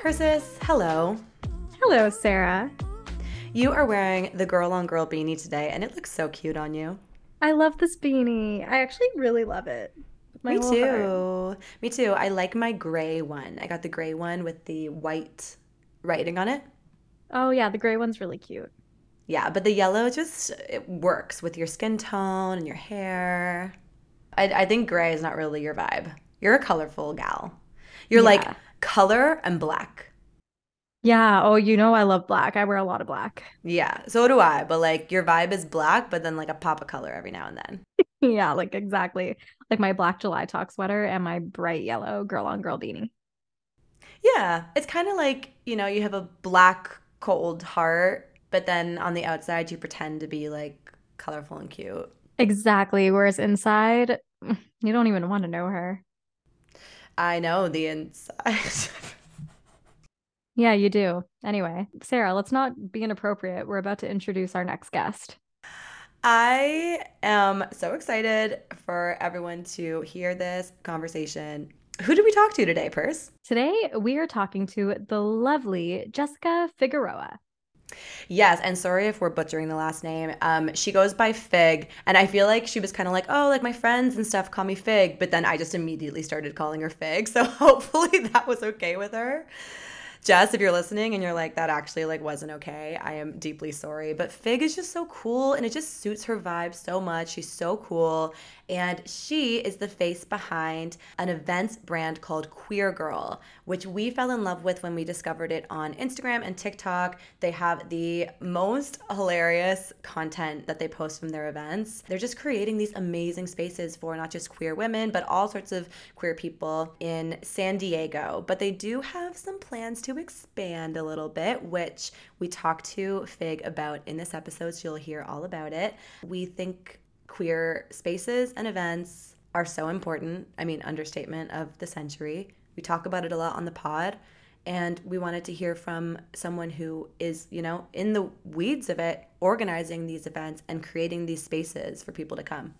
Persis, hello. Hello, Sarah. You are wearing the girl on girl beanie today, and it looks so cute on you. I love this beanie. I actually really love it. Me too. Heart. Me too. I like my gray one. I got the gray one with the white writing on it. Oh yeah, the gray one's really cute. Yeah, but the yellow just it works with your skin tone and your hair. I, I think gray is not really your vibe. You're a colorful gal. You're yeah. like color and black. Yeah. Oh, you know I love black. I wear a lot of black. Yeah. So do I. But like your vibe is black, but then like a pop of color every now and then. yeah, like exactly. Like my black July talk sweater and my bright yellow girl on girl beanie. Yeah. It's kind of like, you know, you have a black cold heart, but then on the outside you pretend to be like colorful and cute. Exactly. Whereas inside, mm, you don't even want to know her. I know the inside. yeah, you do. Anyway, Sarah, let's not be inappropriate. We're about to introduce our next guest. I am so excited for everyone to hear this conversation. Who did we talk to today, Purse? Today, we are talking to the lovely Jessica Figueroa. Yes, and sorry if we're butchering the last name. Um, she goes by Fig, and I feel like she was kind of like, oh, like my friends and stuff call me Fig, but then I just immediately started calling her Fig. So hopefully that was okay with her. Jess, if you're listening and you're like, that actually like wasn't okay, I am deeply sorry. But Fig is just so cool and it just suits her vibe so much. She's so cool. And she is the face behind an events brand called Queer Girl, which we fell in love with when we discovered it on Instagram and TikTok. They have the most hilarious content that they post from their events. They're just creating these amazing spaces for not just queer women, but all sorts of queer people in San Diego. But they do have some plans to expand a little bit, which we talked to Fig about in this episode. So you'll hear all about it. We think queer spaces and events are so important. I mean, understatement of the century. We talk about it a lot on the pod. And we wanted to hear from someone who is, you know, in the weeds of it, organizing these events and creating these spaces for people to come.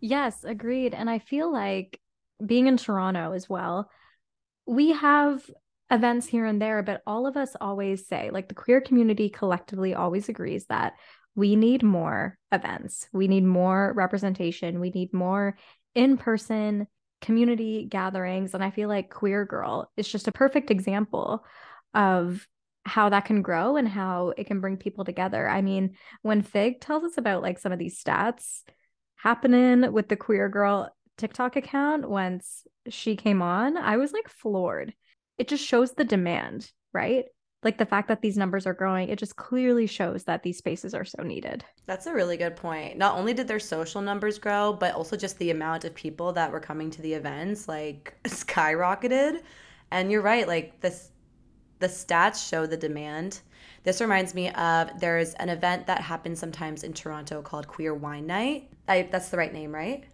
Yes, agreed. And I feel like being in Toronto as well, we have events here and there, but all of us always say, like the queer community collectively always agrees that we need more events. We need more representation. We need more in person community gatherings. And I feel like Queer Girl is just a perfect example of how that can grow and how it can bring people together. I mean, when Fig tells us about like some of these stats happening with the Queer Girl TikTok account once she came on, I was like floored. It just shows the demand, right? Like the fact that these numbers are growing, it just clearly shows that these spaces are so needed. That's a really good point. Not only did their social numbers grow, but also just the amount of people that were coming to the events like skyrocketed. And you're right, like this the stats show the demand. This reminds me of there's an event that happens sometimes in Toronto called Queer Wine Night. I, that's the right name, right?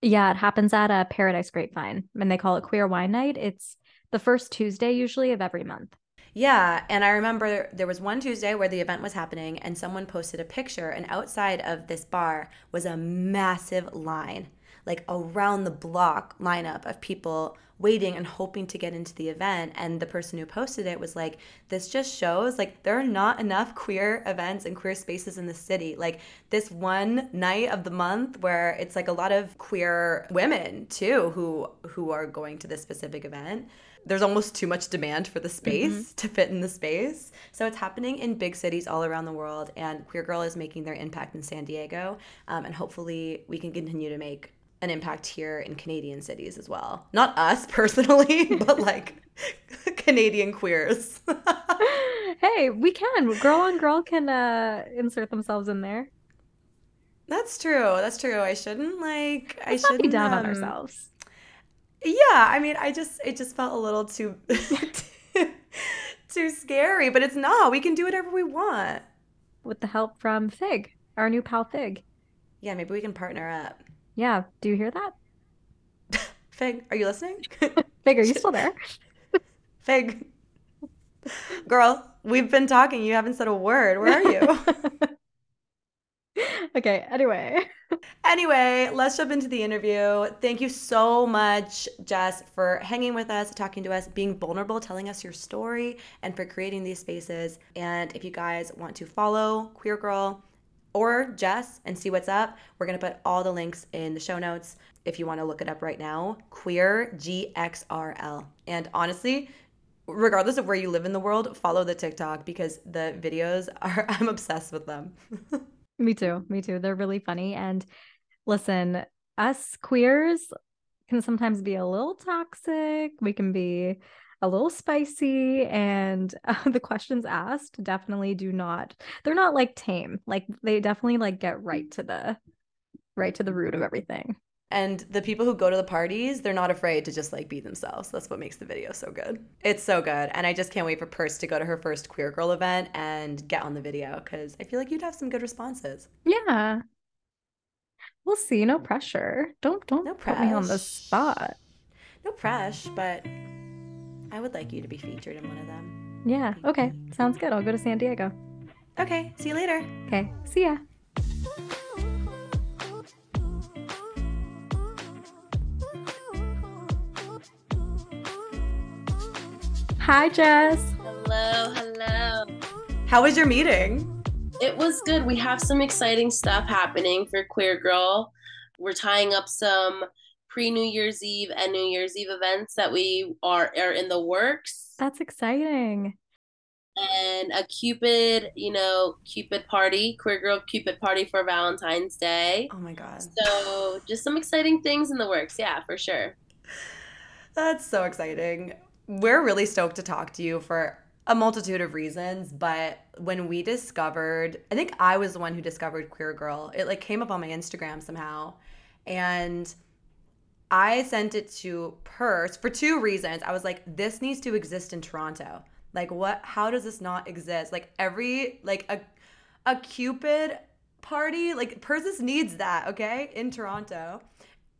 Yeah, it happens at a Paradise Grapevine, and they call it Queer Wine Night. It's the first Tuesday usually of every month. Yeah, and I remember there was one Tuesday where the event was happening and someone posted a picture and outside of this bar was a massive line, like around the block lineup of people waiting and hoping to get into the event. And the person who posted it was like, this just shows like there are not enough queer events and queer spaces in the city. Like this one night of the month where it's like a lot of queer women too who who are going to this specific event there's almost too much demand for the space mm-hmm. to fit in the space. So it's happening in big cities all around the world, and Queer Girl is making their impact in San Diego. Um, and hopefully, we can continue to make an impact here in Canadian cities as well. Not us personally, but like Canadian queers. hey, we can. Girl on girl can uh, insert themselves in there. That's true. That's true. I shouldn't like. Let's I shouldn't be down um, on ourselves. Yeah, I mean, I just it just felt a little too too scary, but it's not. We can do whatever we want with the help from Fig, our new pal Fig. Yeah, maybe we can partner up. Yeah. Do you hear that? Fig, are you listening? Fig, are you still there? Fig. Girl, we've been talking. You haven't said a word. Where are you? okay, anyway. Anyway, let's jump into the interview. Thank you so much, Jess, for hanging with us, talking to us, being vulnerable, telling us your story, and for creating these spaces. And if you guys want to follow Queer Girl, or Jess and see what's up. We're going to put all the links in the show notes if you want to look it up right now. Queer GXRL. And honestly, regardless of where you live in the world, follow the TikTok because the videos are, I'm obsessed with them. me too. Me too. They're really funny. And listen, us queers can sometimes be a little toxic. We can be a little spicy and uh, the questions asked definitely do not they're not like tame like they definitely like get right to the right to the root of everything and the people who go to the parties they're not afraid to just like be themselves that's what makes the video so good it's so good and i just can't wait for purse to go to her first queer girl event and get on the video because i feel like you'd have some good responses yeah we'll see no pressure don't don't no put me on the spot no pressure but I would like you to be featured in one of them. Yeah. Okay. Sounds good. I'll go to San Diego. Okay. See you later. Okay. See ya. Hi, Jess. Hello. Hello. How was your meeting? It was good. We have some exciting stuff happening for Queer Girl. We're tying up some pre New Year's Eve and New Year's Eve events that we are are in the works. That's exciting. And a Cupid, you know, Cupid party, queer girl Cupid party for Valentine's Day. Oh my god. So just some exciting things in the works, yeah, for sure. That's so exciting. We're really stoked to talk to you for a multitude of reasons, but when we discovered, I think I was the one who discovered Queer Girl. It like came up on my Instagram somehow. And I sent it to Purse for two reasons. I was like, this needs to exist in Toronto. Like, what? How does this not exist? Like every like a a Cupid party, like Persis needs that, okay, in Toronto.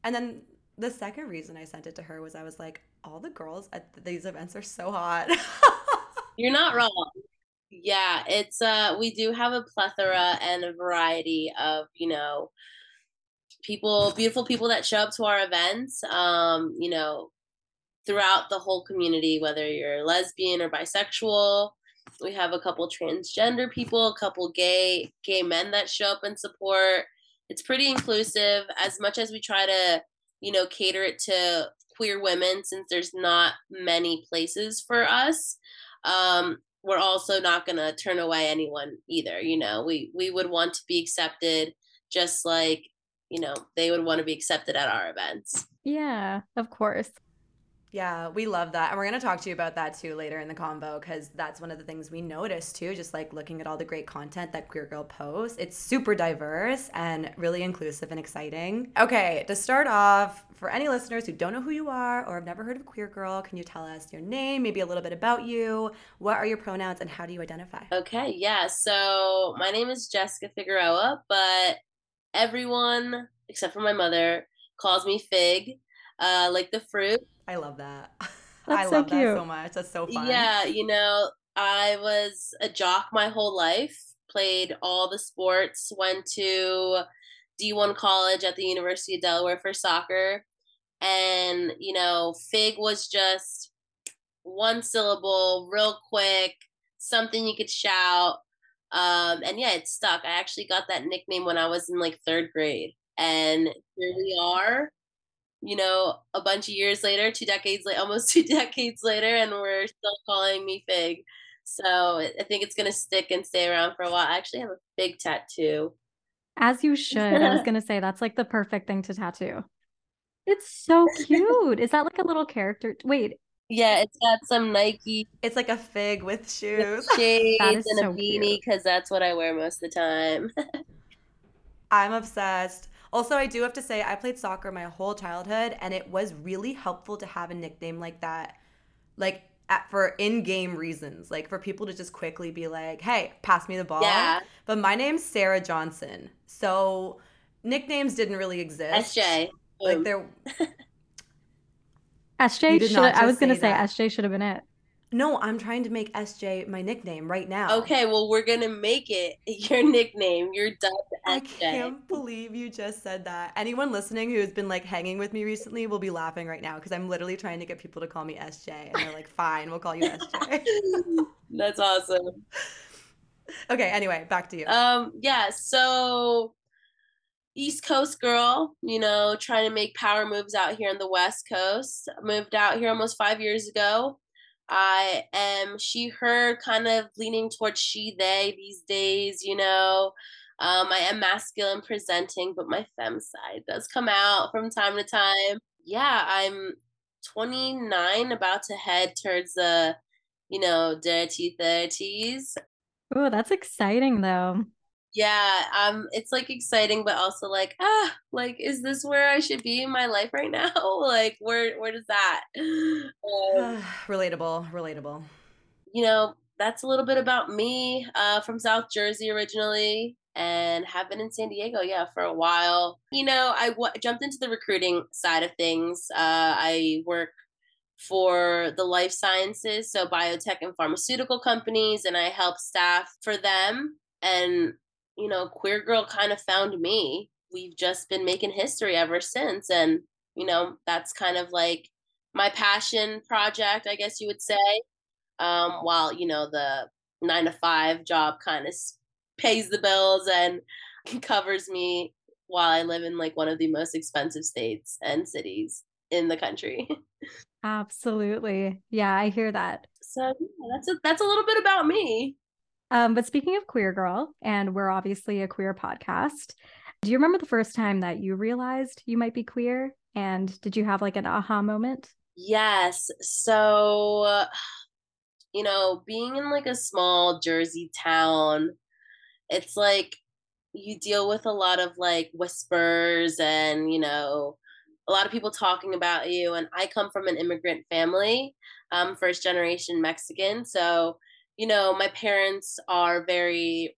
And then the second reason I sent it to her was I was like, all the girls at these events are so hot. You're not wrong. Yeah, it's uh we do have a plethora and a variety of, you know, people, beautiful people that show up to our events. Um, you know, throughout the whole community, whether you're lesbian or bisexual. We have a couple transgender people, a couple gay gay men that show up and support. It's pretty inclusive. As much as we try to, you know, cater it to queer women, since there's not many places for us, um, we're also not gonna turn away anyone either. You know, we we would want to be accepted just like you know they would want to be accepted at our events yeah of course yeah, we love that. And we're going to talk to you about that too later in the convo because that's one of the things we noticed too, just like looking at all the great content that Queer Girl posts. It's super diverse and really inclusive and exciting. Okay, to start off, for any listeners who don't know who you are or have never heard of Queer Girl, can you tell us your name, maybe a little bit about you? What are your pronouns and how do you identify? Okay, yeah. So my name is Jessica Figueroa, but everyone except for my mother calls me Fig, uh, like the fruit. I love that. I so love cute. that so much. That's so fun. Yeah, you know, I was a jock my whole life, played all the sports, went to D1 college at the University of Delaware for soccer. And, you know, Fig was just one syllable, real quick, something you could shout. Um, and yeah, it stuck. I actually got that nickname when I was in like third grade. And here we are, you know, a bunch of years later, two decades later, almost two decades later, and we're still calling me Fig. So I think it's gonna stick and stay around for a while. I actually have a big tattoo. As you should. I was gonna say that's like the perfect thing to tattoo. It's so cute. Is that like a little character? Wait. Yeah, it's got some Nike. It's like a fig with shoes. With shades and so a beanie because that's what I wear most of the time. I'm obsessed. Also, I do have to say, I played soccer my whole childhood, and it was really helpful to have a nickname like that. Like, at, for in-game reasons, like for people to just quickly be like, "Hey, pass me the ball." Yeah. But my name's Sarah Johnson, so nicknames didn't really exist. SJ. Like there. SJ should. I was gonna say, say SJ should have been it. No, I'm trying to make SJ my nickname right now. Okay, well, we're gonna make it your nickname. You're dubbed SJ. I can't believe you just said that. Anyone listening who has been like hanging with me recently will be laughing right now because I'm literally trying to get people to call me SJ, and they're like, "Fine, we'll call you SJ." That's awesome. Okay. Anyway, back to you. Um. Yeah. So. East Coast girl, you know, trying to make power moves out here on the West Coast. Moved out here almost five years ago I am she, her, kind of leaning towards she, they these days, you know. Um, I am masculine presenting, but my fem side does come out from time to time. Yeah, I'm 29, about to head towards the, you know, dirty 30s. Oh, that's exciting though yeah um it's like exciting but also like ah like is this where i should be in my life right now? Like where where does that? Um, relatable relatable. You know that's a little bit about me uh from south jersey originally and have been in san diego yeah for a while. You know I w- jumped into the recruiting side of things uh i work for the life sciences so biotech and pharmaceutical companies and i help staff for them and you know, Queer Girl kind of found me. We've just been making history ever since. And, you know, that's kind of like my passion project, I guess you would say. Um, while, you know, the nine to five job kind of pays the bills and covers me while I live in like one of the most expensive states and cities in the country. Absolutely. Yeah, I hear that. So yeah, that's a that's a little bit about me. Um, but speaking of Queer Girl, and we're obviously a queer podcast, do you remember the first time that you realized you might be queer? And did you have like an aha moment? Yes. So, you know, being in like a small Jersey town, it's like you deal with a lot of like whispers and, you know, a lot of people talking about you. And I come from an immigrant family, um, first generation Mexican. So, you know my parents are very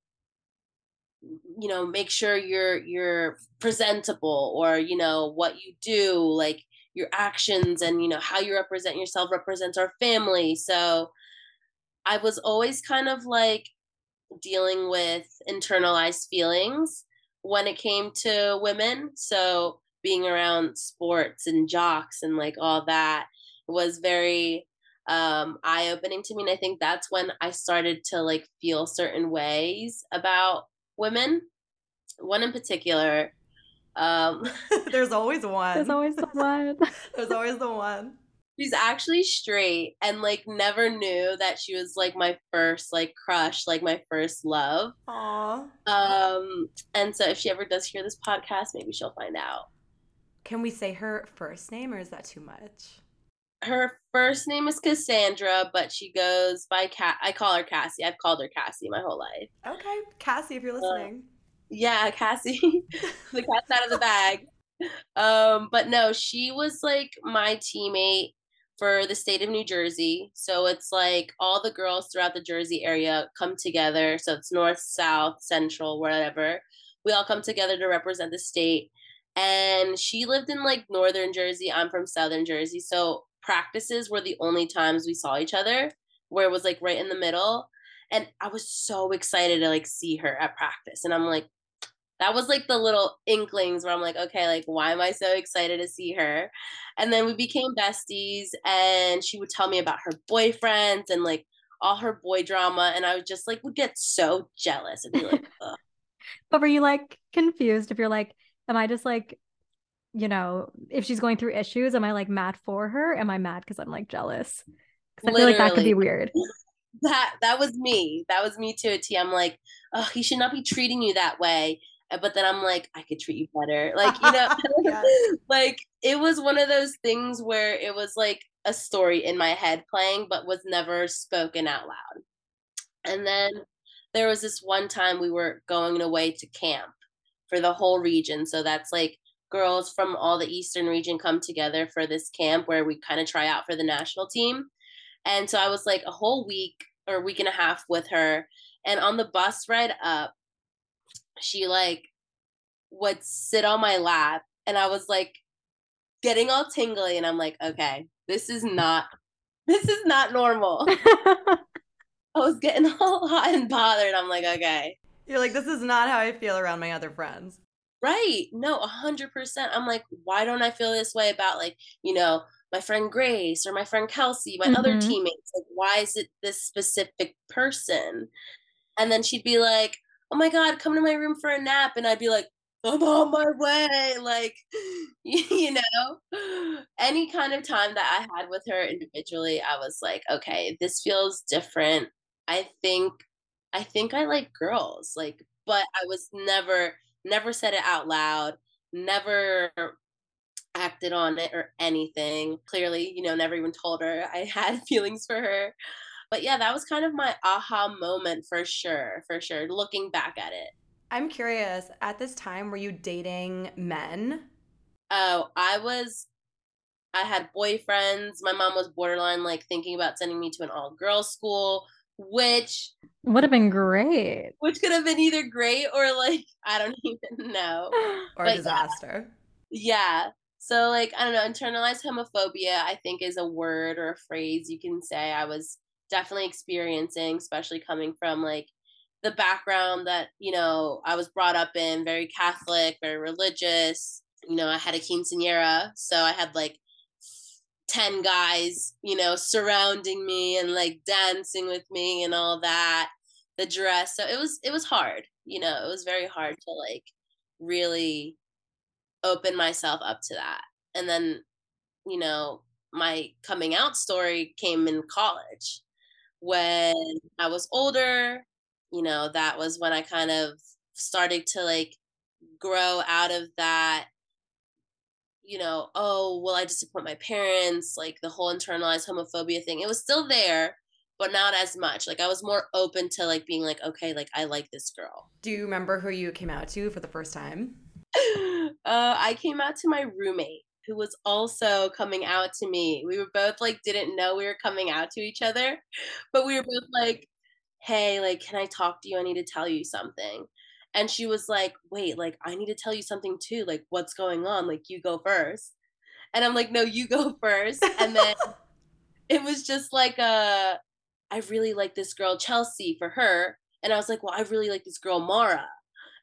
you know make sure you're you're presentable or you know what you do like your actions and you know how you represent yourself represents our family. So i was always kind of like dealing with internalized feelings when it came to women. So being around sports and jocks and like all that was very um, eye opening to me. And I think that's when I started to like feel certain ways about women. One in particular. Um, There's always one. There's always the one. There's always the one. She's actually straight and like never knew that she was like my first like crush, like my first love. Aww. Um, and so if she ever does hear this podcast, maybe she'll find out. Can we say her first name or is that too much? Her first name is Cassandra, but she goes by Cat. I call her Cassie. I've called her Cassie my whole life. Okay, Cassie, if you're uh, listening. Uh, yeah, Cassie, the cat's out of the bag. Um, but no, she was like my teammate for the state of New Jersey. So it's like all the girls throughout the Jersey area come together. So it's north, south, central, whatever. We all come together to represent the state. And she lived in like northern Jersey. I'm from southern Jersey. So practices were the only times we saw each other where it was like right in the middle and i was so excited to like see her at practice and i'm like that was like the little inklings where I'm like, okay, like why am I so excited to see her? And then we became besties and she would tell me about her boyfriends and like all her boy drama and I would just like would get so jealous and be like. But were you like confused if you're like, am I just like, you know, if she's going through issues, am I like mad for her? Am I mad because I'm like jealous? Because I feel like that could be weird. That that was me. That was me to a T. I'm like, oh, he should not be treating you that way. Uh, but then I'm like, I could treat you better. Like, you know, like it was one of those things where it was like a story in my head playing, but was never spoken out loud. And then there was this one time we were going away to camp for the whole region. So that's like girls from all the Eastern region come together for this camp where we kind of try out for the national team. And so I was like a whole week or week and a half with her. And on the bus ride up, she like would sit on my lap and I was like getting all tingly and I'm like, okay, this is not this is not normal. I was getting all hot and bothered. I'm like, okay. You're like, this is not how I feel around my other friends. Right. No, a hundred percent. I'm like, why don't I feel this way about like, you know, my friend Grace or my friend Kelsey, my mm-hmm. other teammates? Like, why is it this specific person? And then she'd be like, oh my God, come to my room for a nap. And I'd be like, I'm on my way. Like, you know, any kind of time that I had with her individually, I was like, okay, this feels different. I think, I think I like girls. Like, but I was never, never said it out loud, never acted on it or anything. Clearly, you know, never even told her I had feelings for her. But yeah, that was kind of my aha moment for sure, for sure, looking back at it. I'm curious, at this time, were you dating men? Oh, I was, I had boyfriends. My mom was borderline like thinking about sending me to an all girls school, which would have been great. Which could have been either great or like, I don't even know. or but, disaster. Yeah. So, like, I don't know, internalized homophobia, I think, is a word or a phrase you can say I was definitely experiencing, especially coming from like the background that you know I was brought up in, very Catholic, very religious. You know, I had a quinceañera, so I had like ten guys, you know, surrounding me and like dancing with me and all that. The dress, so it was it was hard. You know, it was very hard to like really open myself up to that. And then, you know, my coming out story came in college when I was older you know, that was when I kind of started to like grow out of that you know, oh, will I disappoint my parents? Like the whole internalized homophobia thing. It was still there, but not as much. Like I was more open to like being like, okay, like I like this girl. Do you remember who you came out to for the first time? uh, I came out to my roommate who was also coming out to me. We were both like didn't know we were coming out to each other, but we were both like, hey, like, can I talk to you? I need to tell you something. And she was like, wait, like, I need to tell you something too. Like, what's going on? Like, you go first. And I'm like, no, you go first. And then it was just like, uh, I really like this girl, Chelsea, for her. And I was like, well, I really like this girl, Mara.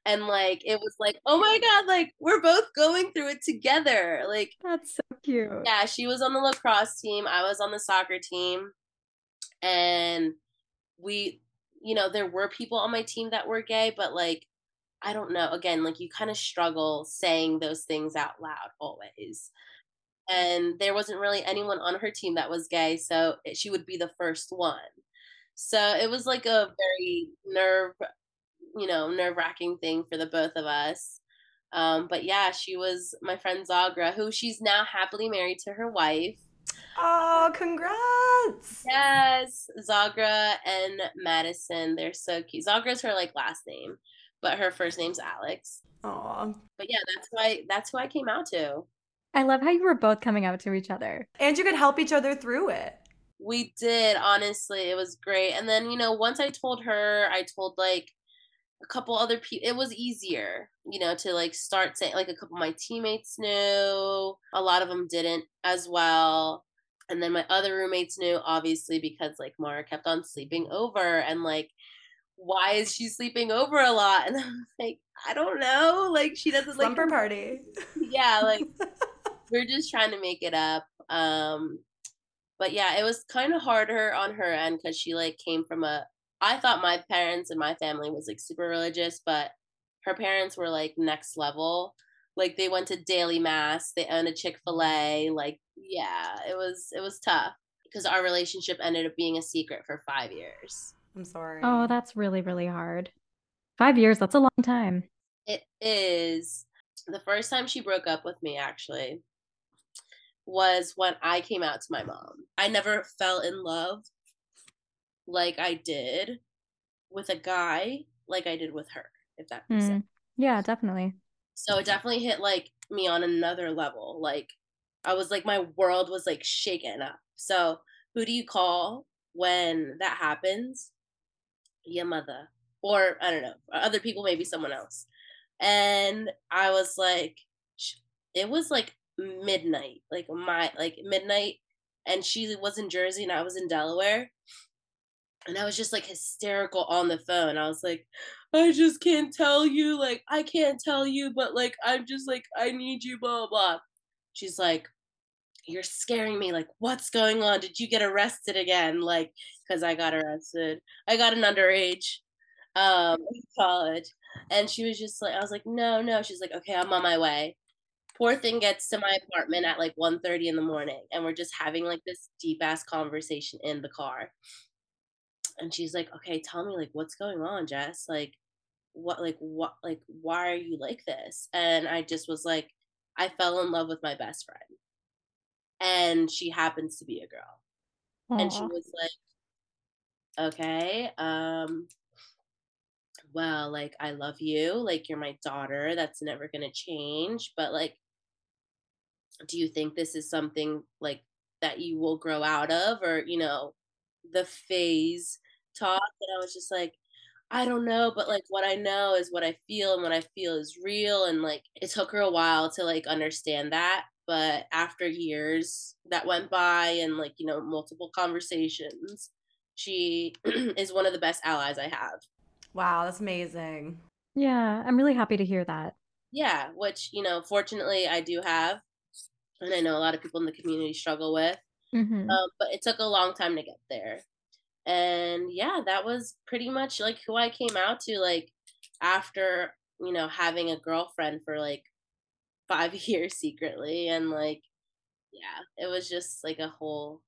And like, it was like, oh my God, like, we're both going through it together. Like, that's so cute. Yeah, she was on the lacrosse team, I was on the soccer team. And we you know, there were people on my team that were gay, but like, I don't know. Again, like you kind of struggle saying those things out loud always. And there wasn't really anyone on her team that was gay, so she would be the first one. So it was like a very nerve, you know, nerve wracking thing for the both of us. Um, but yeah, she was my friend Zagra, who she's now happily married to her wife. Oh, congrats! Yes, Zagra and Madison. They're so cute. Zagra's her like last name, but her first name's Alex. Oh. But yeah, that's why that's who I came out to. I love how you were both coming out to each other. And you could help each other through it. We did, honestly. It was great. And then, you know, once I told her, I told like a couple other people it was easier you know to like start saying like a couple of my teammates knew a lot of them didn't as well and then my other roommates knew obviously because like mara kept on sleeping over and like why is she sleeping over a lot? And I'm like, I don't know. Like she doesn't Slumber like party. Yeah, like we're just trying to make it up. Um but yeah, it was kind of harder on her end because she like came from a I thought my parents and my family was like super religious, but her parents were like next level. Like they went to daily mass, they owned a Chick-fil-A. Like, yeah, it was it was tough because our relationship ended up being a secret for five years. I'm sorry. Oh, that's really, really hard. Five years, that's a long time. It is. The first time she broke up with me, actually, was when I came out to my mom. I never fell in love like I did with a guy like I did with her, if that makes Mm. sense. Yeah, definitely. So it definitely hit like me on another level. Like I was like my world was like shaken up. So who do you call when that happens? Your mother. Or I don't know, other people, maybe someone else. And I was like, it was like midnight, like my like midnight, and she was in Jersey and I was in Delaware. And I was just like hysterical on the phone. I was like, I just can't tell you. Like, I can't tell you, but like, I'm just like, I need you, blah, blah, blah. She's like, You're scaring me. Like, what's going on? Did you get arrested again? Like, because I got arrested. I got an underage um in college. And she was just like, I was like, no, no. She's like, okay, I'm on my way. Poor thing gets to my apartment at like 1.30 in the morning, and we're just having like this deep ass conversation in the car and she's like okay tell me like what's going on jess like what like what like why are you like this and i just was like i fell in love with my best friend and she happens to be a girl and she was like okay um well like i love you like you're my daughter that's never going to change but like do you think this is something like that you will grow out of or you know the phase talk and i was just like i don't know but like what i know is what i feel and what i feel is real and like it took her a while to like understand that but after years that went by and like you know multiple conversations she is one of the best allies i have. Wow, that's amazing. Yeah, I'm really happy to hear that. yeah which you know fortunately i do have and i know a lot of people in the community struggle with. Hmm um, but it took a long time to get there. And yeah that was pretty much like who i came out to like after you know having a girlfriend for like five years secretly. And like yeah it was just like a whole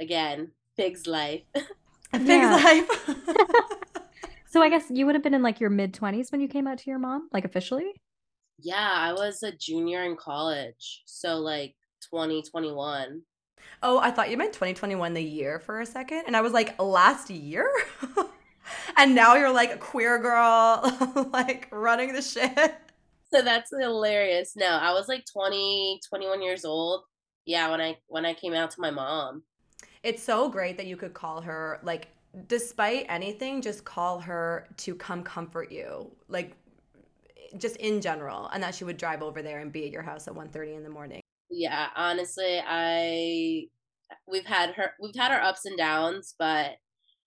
again Fig's life A Yeah. life. So I guess you would have been in like your mid 20s when you came out to your mom, like officially? yeah i was a junior in college so like 2021 oh, I thought you meant 2021 the year for a second. And I was like, last year? and now you're like a queer girl, like running the shit. so that's hilarious no i was like 20 21 years old yeah when i when i came out to my mom It's so great that you could call her, like, despite anything, just call her to come comfort you. Like, just in general. And that she would drive over there and be at your house at 1.30 in the morning. yeah honestly i we've had her we've had our ups and downs but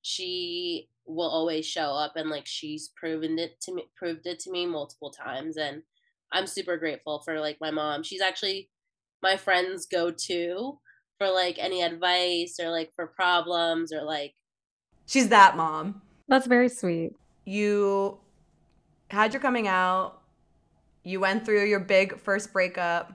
she will always show up and like she's proven it to me proved it to me multiple times and i'm super grateful for like my mom she's actually my friend's go-to for like any advice or like for problems or like She's that mom. That's very sweet. you had your coming out. You went through your big first breakup.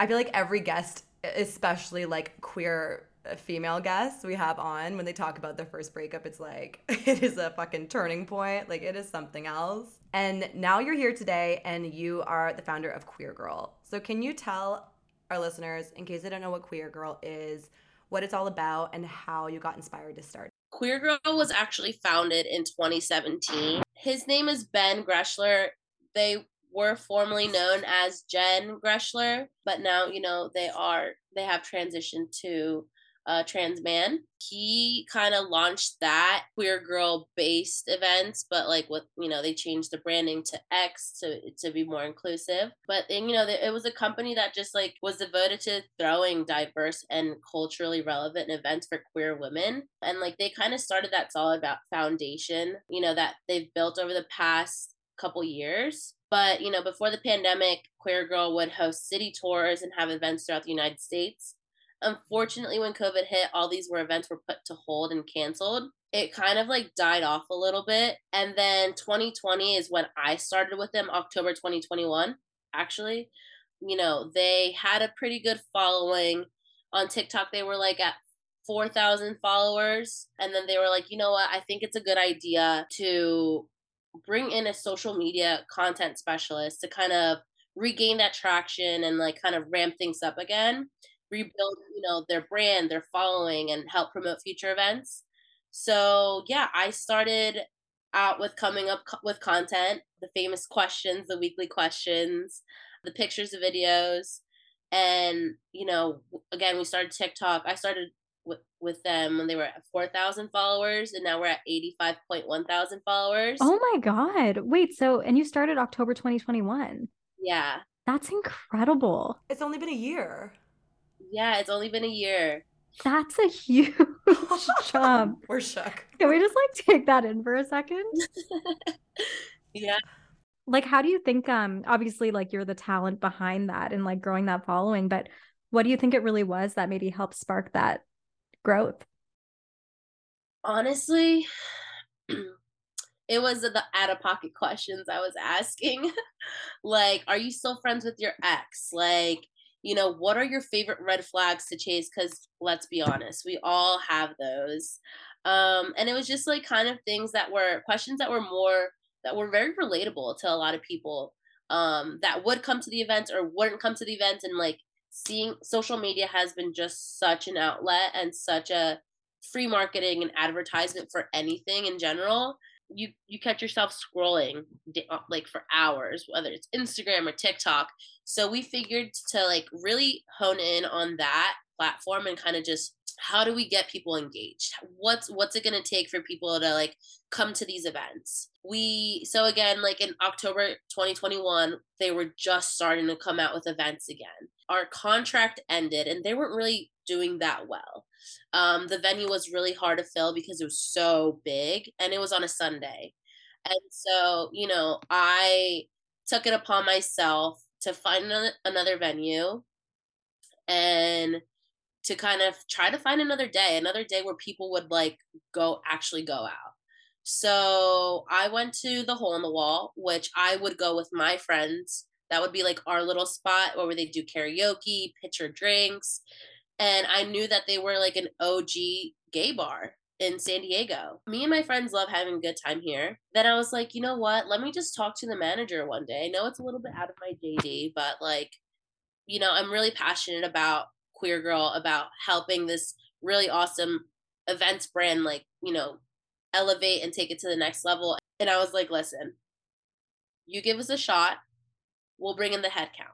I feel like every guest especially like queer uh, female guests we have on when they talk about their first breakup it's like it is a fucking turning point. Like it is something else. And now you're here today and you are the founder of queer girl. So can you tell our listeners in case they don't know what queer girl is what it's all about and how you got inspired to start Queer Girl was actually founded in 2017. His name is Ben Greschler. They were formerly known as Jen Greschler, but now, you know, they are, they have transitioned to a trans man. He kind of launched that queer girl based events, but like with you know they changed the branding to X to to be more inclusive. But then you know it was a company that just like was devoted to throwing diverse and culturally relevant events for queer women, and like they kind of started that solid foundation, you know, that they've built over the past couple years. But you know, before the pandemic, Queer Girl would host city tours and have events throughout the United States. Unfortunately, when COVID hit, all these were events were put to hold and canceled. It kind of like died off a little bit. And then 2020 is when I started with them, October 2021, actually. You know, they had a pretty good following. On TikTok, they were like at 4,000 followers. And then they were like, you know what? I think it's a good idea to bring in a social media content specialist to kind of regain that traction and like kind of ramp things up again rebuild you know their brand their following and help promote future events so yeah i started out with coming up co- with content the famous questions the weekly questions the pictures the videos and you know again we started tiktok i started with, with them when they were at 4,000 followers and now we're at 85.1 thousand followers. Oh my God. Wait, so, and you started October 2021. Yeah. That's incredible. It's only been a year. Yeah, it's only been a year. That's a huge jump. We're shook. Can we just like take that in for a second? yeah. Like, how do you think, um, obviously, like you're the talent behind that and like growing that following, but what do you think it really was that maybe helped spark that growth? Honestly, it was the out of pocket questions I was asking. like, are you still friends with your ex? Like, you know, what are your favorite red flags to chase? Because let's be honest, we all have those. Um, and it was just like kind of things that were questions that were more that were very relatable to a lot of people um, that would come to the events or wouldn't come to the events and like seeing social media has been just such an outlet and such a free marketing and advertisement for anything in general you you catch yourself scrolling uh, like for hours whether it's instagram or tiktok. So we figured to like really hone in on that platform and kind of just how do we get people engaged? What's what's it going to take for people to like come to these events? We so again like in october 2021 they were just starting to come out with events again. Our contract ended and they weren't really doing that well um, the venue was really hard to fill because it was so big and it was on a sunday and so you know i took it upon myself to find another venue and to kind of try to find another day, another day where people would like go actually go out. So I went to the hole in the wall, which I would go with my friends. That would be like our little spot where they do karaoke, pitcher drinks. And I knew that they were like an OG gay bar in San Diego. Me and my friends love having a good time here. Then I was like, you know what? Let me just talk to the manager one day. I know it's a little bit out of my JD, but like, you know, I'm really passionate about queer girl about helping this really awesome events brand like you know elevate and take it to the next level and i was like listen you give us a shot we'll bring in the head count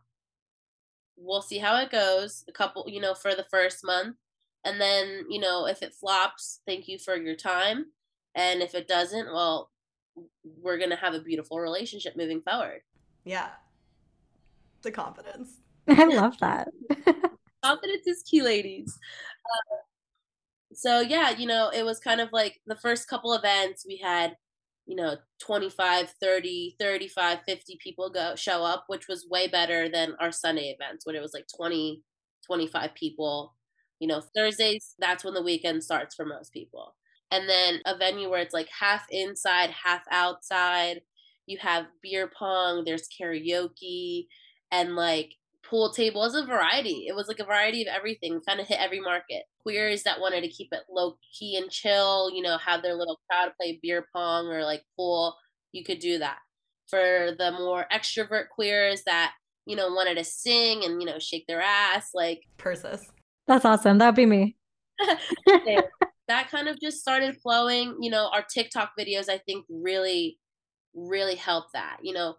we'll see how it goes a couple you know for the first month. And then you know if it flops thank you for your time. And if it doesn't well we're gonna have a beautiful relationship moving forward. Yeah. The confidence. I love that. Confidence is key, ladies. Uh, so yeah, you know, it was kind of like the first couple events we had, you know, 25, 30, 35, 50 people go show up, which was way better than our Sunday events when it was like 20, 25 people. You know, Thursdays, that's when the weekend starts for most people. And then a venue where it's like half inside, half outside. You have beer pong, there's karaoke, and like pool table was a variety. It was like a variety of everything, kind of hit every market. Queers that wanted to keep it low key and chill, you know, have their little crowd play beer pong or like pool, you could do that. For the more extrovert queers that, you know, wanted to sing and, you know, shake their ass, like Persis. That's awesome. That'd be me. that kind of just started flowing. You know, our TikTok videos, I think, really, really helped that. You know,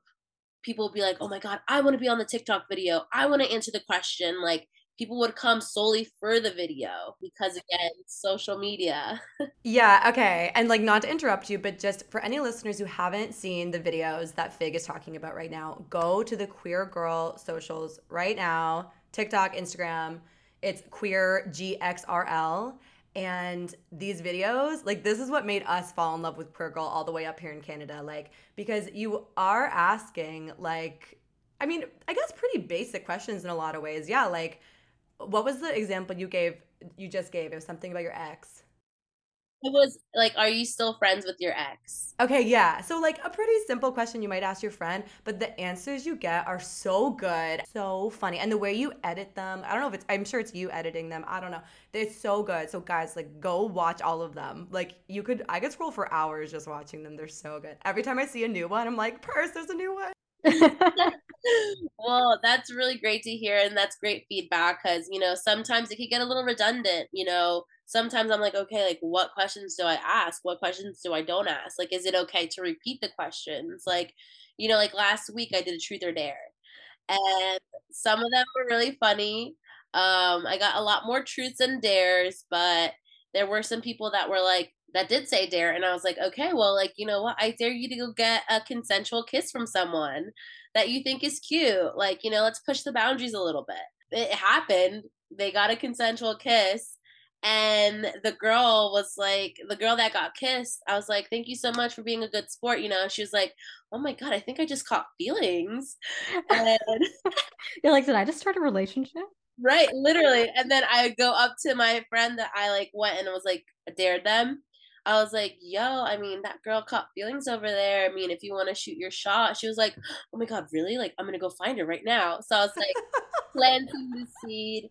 people would be like, oh my God, I want to be on the TikTok video. I want to answer the question. Like, people would come solely for the video because again social media yeah okay and like not to interrupt you but just for any listeners who haven't seen the videos that fig is talking about right now go to the queer girl socials right now tiktok instagram it's queer gxrl and these videos like this is what made us fall in love with queer girl all the way up here in canada like because you are asking like i mean i guess pretty basic questions in a lot of ways. Yeah like what was the example you gave you just gave it was something about your ex it was like are you still friends with your ex? Okay yeah. So like a pretty simple question you might ask your friend but the answers you get are so good so funny. And the way you edit them i don't know if it's i'm sure it's you editing them i don't know. They're so good. So guys like go watch all of them. Like you could i could scroll for hours just watching them. They're so good. Every time i see a new one i'm like purse there's a new one well, that's really great to hear. And that's great feedback because, you know, sometimes it can get a little redundant. You know, sometimes I'm like, okay, like what questions do I ask? What questions do I don't ask? Like, is it okay to repeat the questions? Like, you know, like last week I did a truth or dare. And some of them were really funny. Um, I got a lot more truths and dares, but there were some people that were like, that did say dare and i was like okay well like you know what i dare you to go get a consensual kiss from someone that you think is cute like you know let's push the boundaries a little bit. It happened. They got a consensual kiss and the girl was like the girl that got kissed i was like thank you so much for being a good sport you know she was like oh my god i think i just caught feelings. And you're like did i just start a relationship? Right literally and then i go up to my friend that i like went and was like dared them I was like, yo, I mean, that girl caught feelings over there. I mean, if you want to shoot your shot, she was like, oh my God, really? Like, I'm going to go find her right now. So I was like, planting the seed.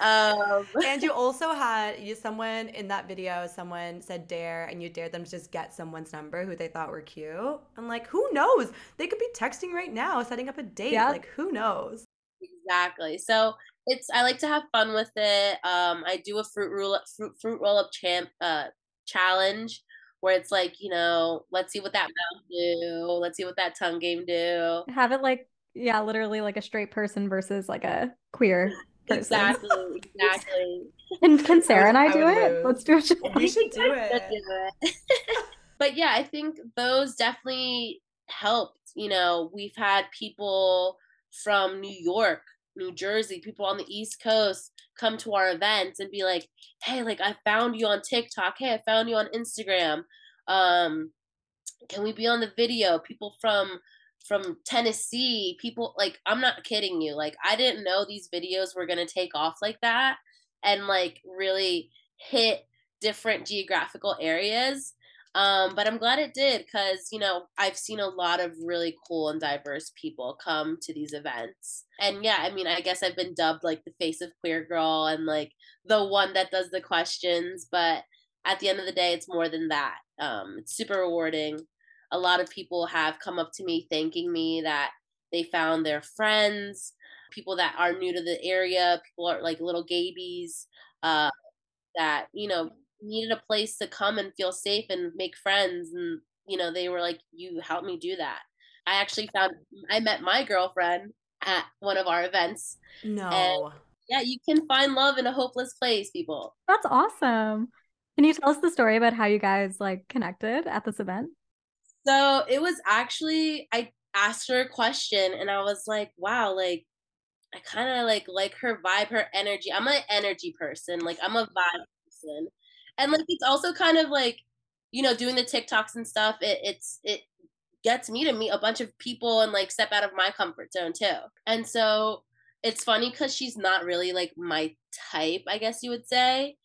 Um, and you also had you someone in that video, someone said dare, and you dared them to just get someone's number who they thought were cute. I'm like, who knows? They could be texting right now, setting up a date. Yeah. Like, who knows? Exactly. So it's I like to have fun with it. Um, I do a fruit roll fruit fruit roll up champ uh challenge where it's like, you know, let's see what that mouth do, let's see what that tongue game do. Have it like, yeah, literally like a straight person versus like a queer person. Exactly, exactly. and can Sarah and I, I do it? Lose. Let's do it. We should do it. Do it. but yeah, I think those definitely helped. You know, we've had people from New York New Jersey, people on the East Coast come to our events and be like, "Hey, like I found you on TikTok. Hey, I found you on Instagram. Um, can we be on the video?" People from from Tennessee, people like I'm not kidding you. Like I didn't know these videos were going to take off like that and like really hit different geographical areas. Um, but I'm glad it did because, you know, I've seen a lot of really cool and diverse people come to these events. And yeah, I mean, I guess I've been dubbed like the face of Queer Girl and like the one that does the questions. But at the end of the day, it's more than that. Um, it's super rewarding. A lot of people have come up to me thanking me that they found their friends, people that are new to the area, people are like little gaybies uh, that, you know, needed a place to come and feel safe and make friends and you know they were like you helped me do that. I actually found i met my girlfriend at one of our events no. yeah you can find love in a hopeless place people. That's awesome. Can you tell us the story about how you guys like connected at this event? So it was actually i asked her a question and i was like wow like i kind of like like her vibe her energy. I'm an energy person like i'm a vibe person and like it's also kind of like you know doing the tiktoks and stuff it, it's it gets me to meet a bunch of people and like step out of my comfort zone too and so it's funny because she's not really like my type i guess you would say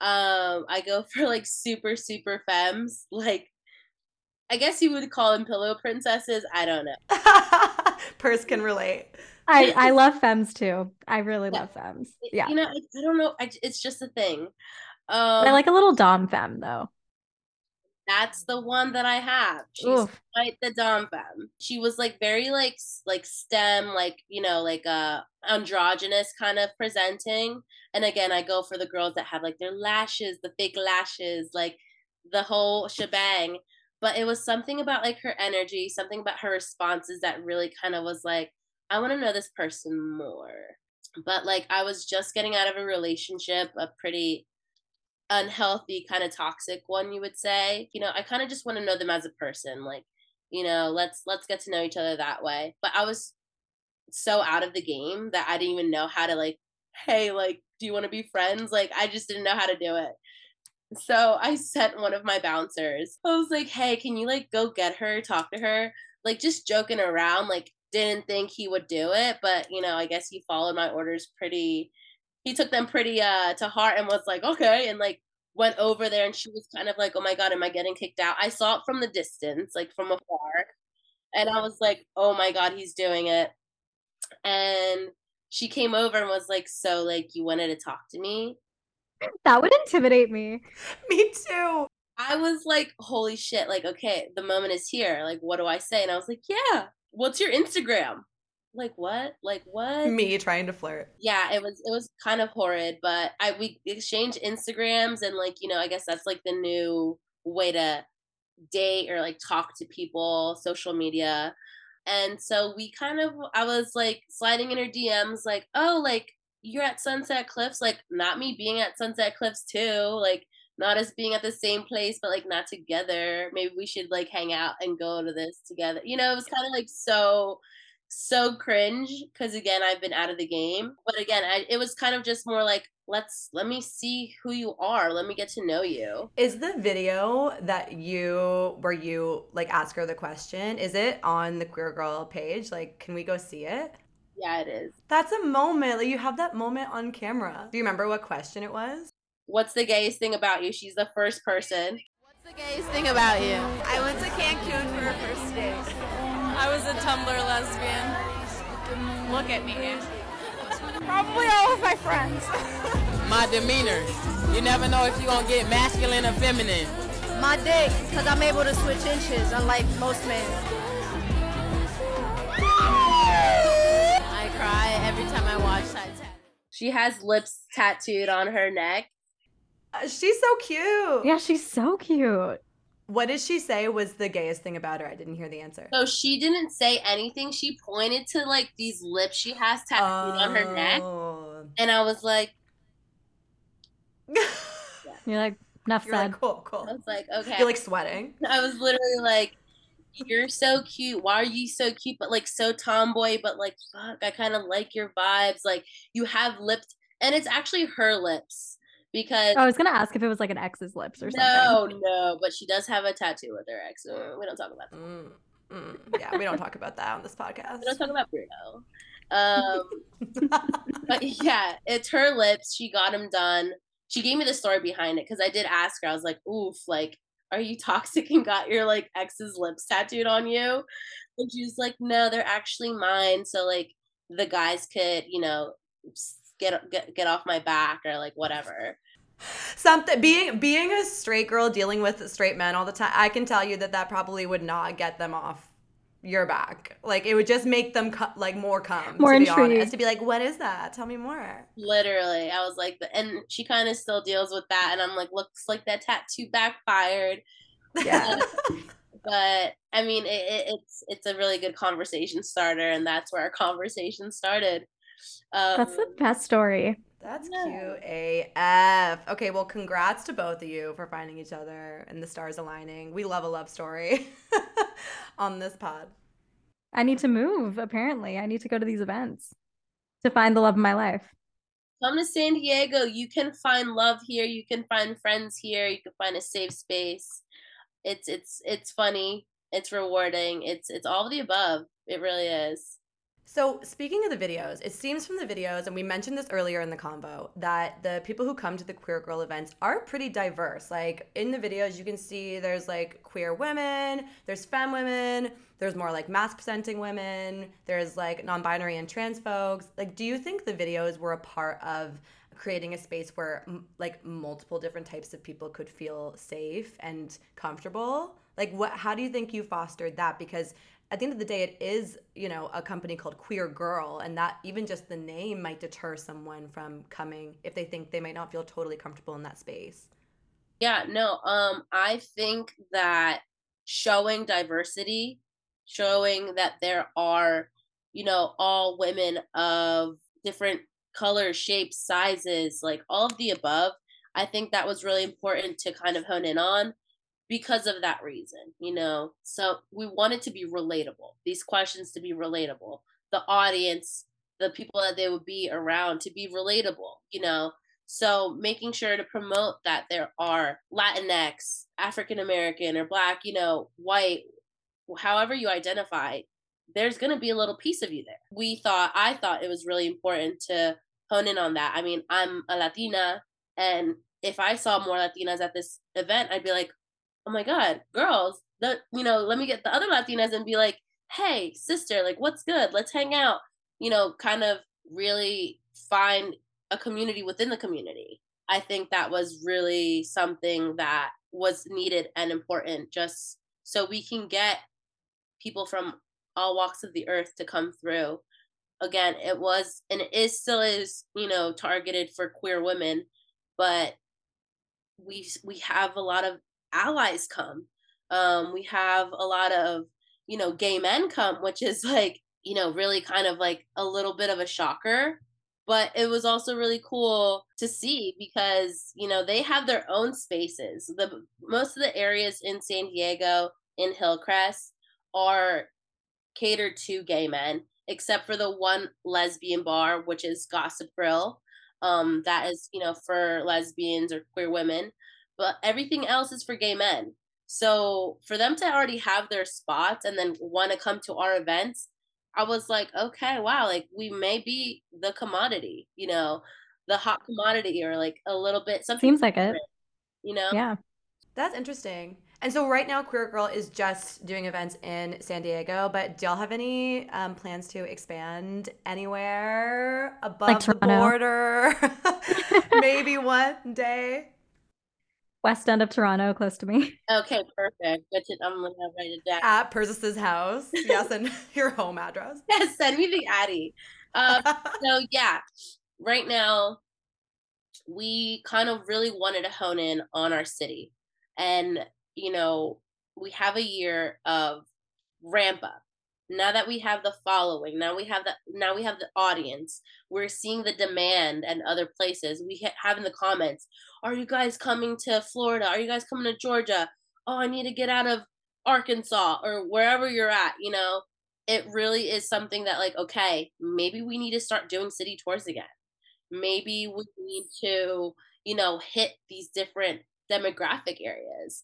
um i go for like super super femmes like i guess you would call them pillow princesses i don't know Persis can relate I, I love femmes too. I really yeah. love femmes. Yeah. You know, I, I don't know. I, it's just a thing. Um, I like a little dom femme though. That's the one that I have. She's Oof. quite the dom femme. She was like very like like STEM, like you know, like uh androgynous kind of presenting. And again, I go for the girls that have like their lashes, the fake lashes, like the whole shebang. But it was something about like her energy, something about her responses that really kind of was like, I want to know this person more. but like I was just getting out of a relationship, a pretty unhealthy kind of toxic one you would say you know i kind of just want to know them as a person like you know let's let's get to know each other that way. But i was so out of the game that i didn't even know how to like hey like do you want to be friends? Like i just didn't know how to do it. So i sent one of my bouncers. I was like hey can you like go get her talk to her? Like just joking around like didn't think he would do it but you know i guess he followed my orders pretty he took them pretty uh to heart and was like okay and like went over there and she was kind of like oh my god am i getting kicked out? I saw it from the distance like from afar and i was like oh my god he's doing it. And she came over and was like so like you wanted to talk to me? That would intimidate me. Me too. I was like holy shit like okay the moment is here. Like what do i say? And i was like yeah what's your instagram like what? Like what? Me trying to flirt. Yeah it was it was kind of horrid but i we exchanged instagrams and like you know i guess that's like the new way to date or like talk to people social media. And so we kind of i was like sliding in her dms like oh like you're at sunset cliffs like not me being at sunset cliffs too like not as being at the same place but like not together. Maybe we should like hang out and go to this together. You know it was kind of like so so cringe because again I've been out of the game. But again, I, it was kind of just more like let's let me see who you are. Let me get to know you. Is the video that you where you like ask her the question? Is it on the Queer Girl page? Like, can we go see it? Yeah, it is. That's a moment. Like you have that moment on camera. Do you remember what question it was? What's the gayest thing about you? She's the first person. What's the gayest thing about you? I went to Cancun for a first date. I was a Tumblr lesbian. Look at me. Probably all of my friends. My demeanor. You never know if you're going to get masculine or feminine. My dick, because I'm able to switch inches, unlike most men. I cry every time I watch Titanic. She has lips tattooed on her neck. Uh, she's so cute. Yeah, she's so cute. What did she say was the gayest thing about her? I didn't hear the answer. So she didn't say anything. She pointed to like these lips she has tattooed oh. on her neck. Oh. And I was like, You're like, enough You're said. Like, cool, cool. I was like, okay. You're like sweating. I was literally like, You're so cute. Why are you so cute? But like so tomboy, but like, fuck, I kind of like your vibes. Like, you have lips, and it's actually her lips because I was gonna ask if it was like an ex's lips or something. No, no, but she does have a tattoo with her ex. So we don't talk about that. Mm, mm, yeah, we don't talk about that on this podcast. we don't talk about Bruno. Um, but yeah, it's her lips. She got them done. She gave me the story behind it because I did ask her. I was like, "Oof, like, are you toxic and got your like ex's lips tattooed on you?" And she was like, "No, they're actually mine. So like, the guys could, you know, get get get off my back or like whatever. Something being being a straight girl dealing with straight men all the time i can tell you that that probably would not get them off your back. Like it would just make them co- like more come more to be honest to be like what is that? Tell me more. Literally i was like and she kind of still deals with that and i'm like looks like that tattoo backfired. Yeah. But i mean it, it, it's it's a really good conversation starter and that's where our conversation started um, That's the best story. That's yeah. cute AF. Okay, well, congrats to both of you for finding each other and the stars aligning. We love a love story on this pod. I need to move, apparently. I need to go to these events to find the love of my life. Come to San Diego. You can find love here. You can find friends here. You can find a safe space. It's it's it's funny. It's rewarding. It's it's all of the above. It really is. So, speaking of the videos, it seems from the videos, and we mentioned this earlier in the convo, that the people who come to the Queer Girl events are pretty diverse. Like in the videos, you can see there's like queer women, there's femme women, there's more like mask presenting women, there's like non binary and trans folks. Like, do you think the videos were a part of creating a space where like multiple different types of people could feel safe and comfortable? Like, what, how do you think you fostered that? Because at the end of the day it is you know a company called queer girl and that even just the name might deter someone from coming if they think they might not feel totally comfortable in that space yeah no um i think that showing diversity showing that there are you know all women of different colors, shapes, sizes, like all of the above. I think that was really important to kind of hone in on because of that reason, you know. So we wanted to be relatable, these questions to be relatable, the audience, the people that they would be around to be relatable, you know. So making sure to promote that there are Latinx, African American, or Black, you know, white, however you identify, there's going to be a little piece of you there. We thought, I thought it was really important to hone in on that. I mean, I'm a Latina, and if I saw more Latinas at this event, I'd be like, oh my God, girls, the, you know, let me get the other Latinas and be like, hey, sister, like, what's good? Let's hang out. You know, kind of really find a community within the community. I think that was really something that was needed and important just so we can get people from all walks of the earth to come through. Again, it was and it is still is, you know, targeted for queer women, but we we have a lot of allies come. Um, we have a lot of, you know, gay men come, which is like, you know, really kind of like a little bit of a shocker. But it was also really cool to see because, you know, they have their own spaces. The most of the areas in San Diego in Hillcrest are catered to gay men, except for the one lesbian bar, which is Gossip Grill. Um, that is, you know, for lesbians or queer women but everything else is for gay men. So for them to already have their spots and then want to come to our events, I was like, okay, wow, like we may be the commodity, you know, the hot commodity or like a little bit something seems like it. You know? Yeah. That's interesting. And so right now, Queer Girl is just doing events in San Diego, but do y'all have any um, plans to expand anywhere above like the border? Maybe one day west end of Toronto, close to me. Okay, perfect. Good to, I'm gonna write it down. At Persis's house. Yes, and your home address. Yes, send me the Addy. Um, so yeah, right now we kind of really wanted to hone in on our city, and you know we have a year of ramp up now that we have the following now we have the now we have the audience we're seeing the demand and other places. We ha- have in the comments are you guys coming to florida? Are you guys coming to georgia? Oh i need to get out of arkansas or wherever you're at you know? It really is something that like okay maybe we need to start doing city tours again. Maybe we need to you know hit these different demographic areas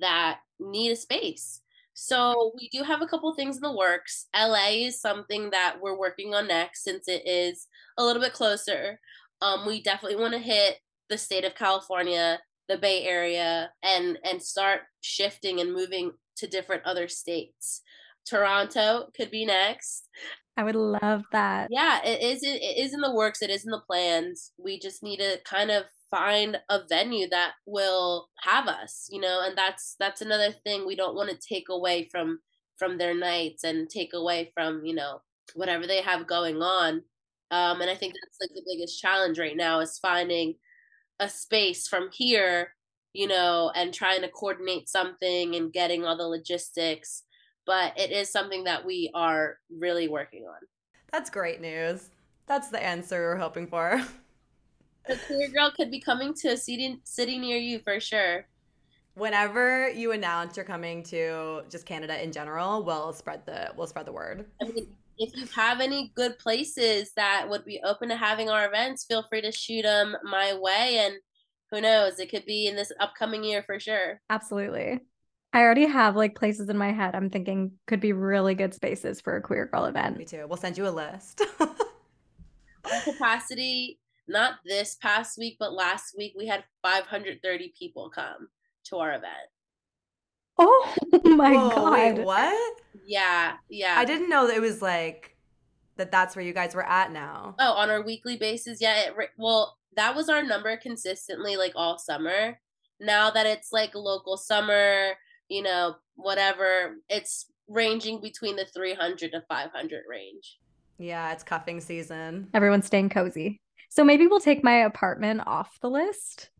that need a space so we do have a couple things in the works. LA is something that we're working on next since it is a little bit closer. Um, we definitely want to hit the state of California, the Bay Area, and and start shifting and moving to different other states. Toronto could be next. I would love that. Yeah, it is. It is in the works. It is in the plans. We just need to kind of find a venue that will have us you know and that's that's another thing we don't want to take away from from their nights and take away from you know whatever they have going on. Um and i think that's like the biggest challenge right now is finding a space from here you know and trying to coordinate something and getting all the logistics but it is something that we are really working on. That's great news. That's the answer we're hoping for the queer girl could be coming to a city city near you for sure. Whenever you announce you're coming to just Canada in general, we'll spread the we'll spread the word. I mean, if you have any good places that would be open to having our events, feel free to shoot them my way. And who knows, it could be in this upcoming year for sure. Absolutely. I already have like places in my head I'm thinking could be really good spaces for a queer girl event. Me too. We'll send you a list. capacity not this past week, but last week we had 530 people come to our event. Oh my Whoa, god! Wait, what? Yeah, yeah. I didn't know that it was like that. That's where you guys were at now. Oh, on our weekly basis, yeah. It, well, that was our number consistently, like all summer. Now that it's like local summer, you know, whatever, it's ranging between the 300 to 500 range. Yeah, it's cuffing season. Everyone's staying cozy. So maybe we'll take my apartment off the list.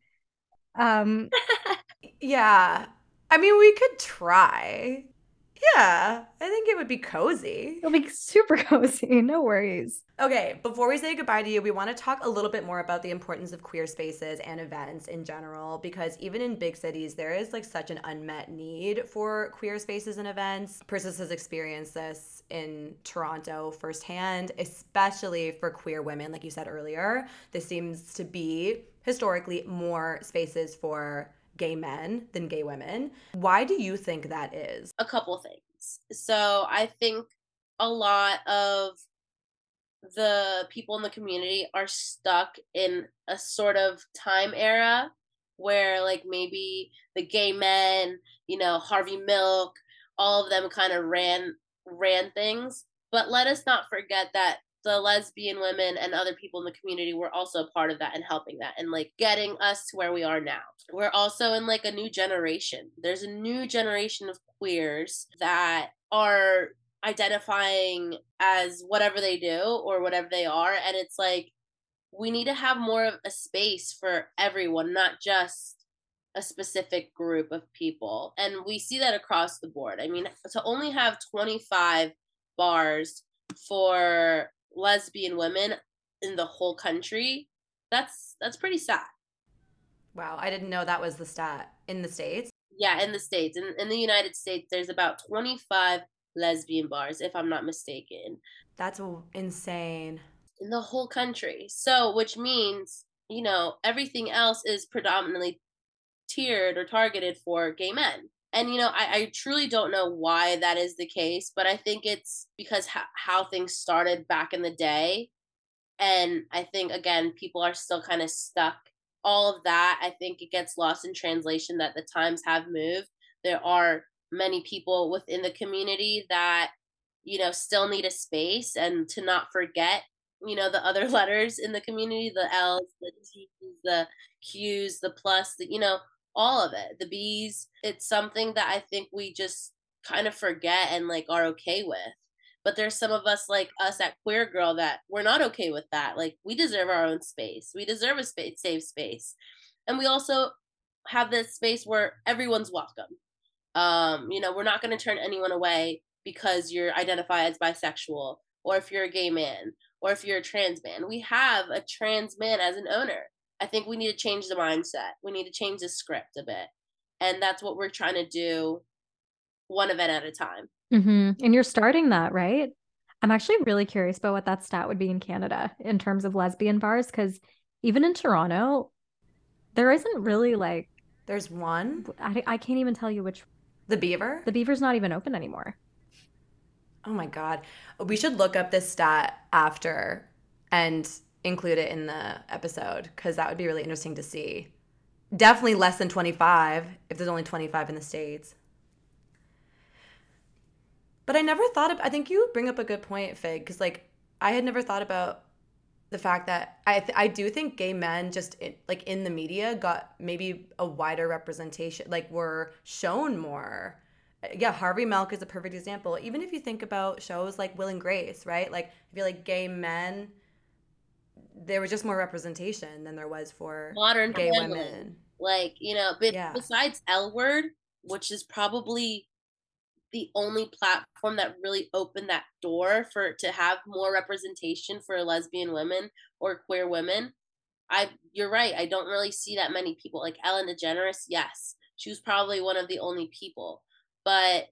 Um yeah. I mean, we could try. Yeah, I think it would be cozy. It'll be super cozy. No worries. Okay, before we say goodbye to you, we want to talk a little bit more about the importance of queer spaces and events in general because even in big cities, there is like such an unmet need for queer spaces and events. Persis has experienced this in Toronto firsthand, especially for queer women, like you said earlier. This seems to be historically more spaces for gay men than gay women. Why do you think that is? A couple things. So I think a lot of the people in the community are stuck in a sort of time era where like maybe the gay men, you know, Harvey Milk, all of them kind of ran ran things. But let us not forget that the lesbian women and other people in the community were also a part of that and helping that and like getting us to where we are now. We're also in like a new generation. There's a new generation of queers that are identifying as whatever they do or whatever they are and it's like we need to have more of a space for everyone not just a specific group of people and we see that across the board i mean to only have 25 bars for lesbian women in the whole country that's that's pretty sad wow i didn't know that was the stat in the states yeah in the states in, in the united states there's about 25 lesbian bars, if I'm not mistaken. That's insane. In the whole country. So, which means, you know, everything else is predominantly tiered or targeted for gay men. And, you know, I, I truly don't know why that is the case, but I think it's because ha- how things started back in the day. And I think, again, people are still kind of stuck. All of that, I think it gets lost in translation that the times have moved. There are many people within the community that you know still need a space and to not forget you know the other letters in the community the l's the t's the q's the plus the you know all of it. The bees, it's something that i think we just kind of forget and like are okay with. But there's some of us like us at queer girl that we're not okay with that. Like we deserve our own space. We deserve a space safe space. And we also have this space where everyone's welcome. Um, you know, we're not going to turn anyone away because you're identified as bisexual or if you're a gay man or if you're a trans man. We have a trans man as an owner. I think we need to change the mindset. We need to change the script a bit. And that's what we're trying to do one event at a time. Mm-hmm. And you're starting that, right? I'm actually really curious about what that stat would be in Canada in terms of lesbian bars, because even in Toronto, there isn't really like. There's one. I, I can't even tell you which the Beaver? The Beaver's not even open anymore. Oh my God. We should look up this stat after and include it in the episode because that would be really interesting to see. Definitely less than 25 if there's only 25 in the States. But I never thought of, I think you bring up a good point, Fig, because like I had never thought about the fact that I th- I do think gay men just in, like in the media got maybe a wider representation, like were shown more. Yeah, Harvey Milk is a perfect example. Even if you think about shows like Will and Grace, right? Like I feel like gay men, there was just more representation than there was for modern gay family. women. Like you know, but yeah. besides L Word, which is probably the only platform that really opened that door for to have more representation for lesbian women or queer women. I you're right. I don't really see that many people like Ellen DeGeneres. Yes, she was probably one of the only people, but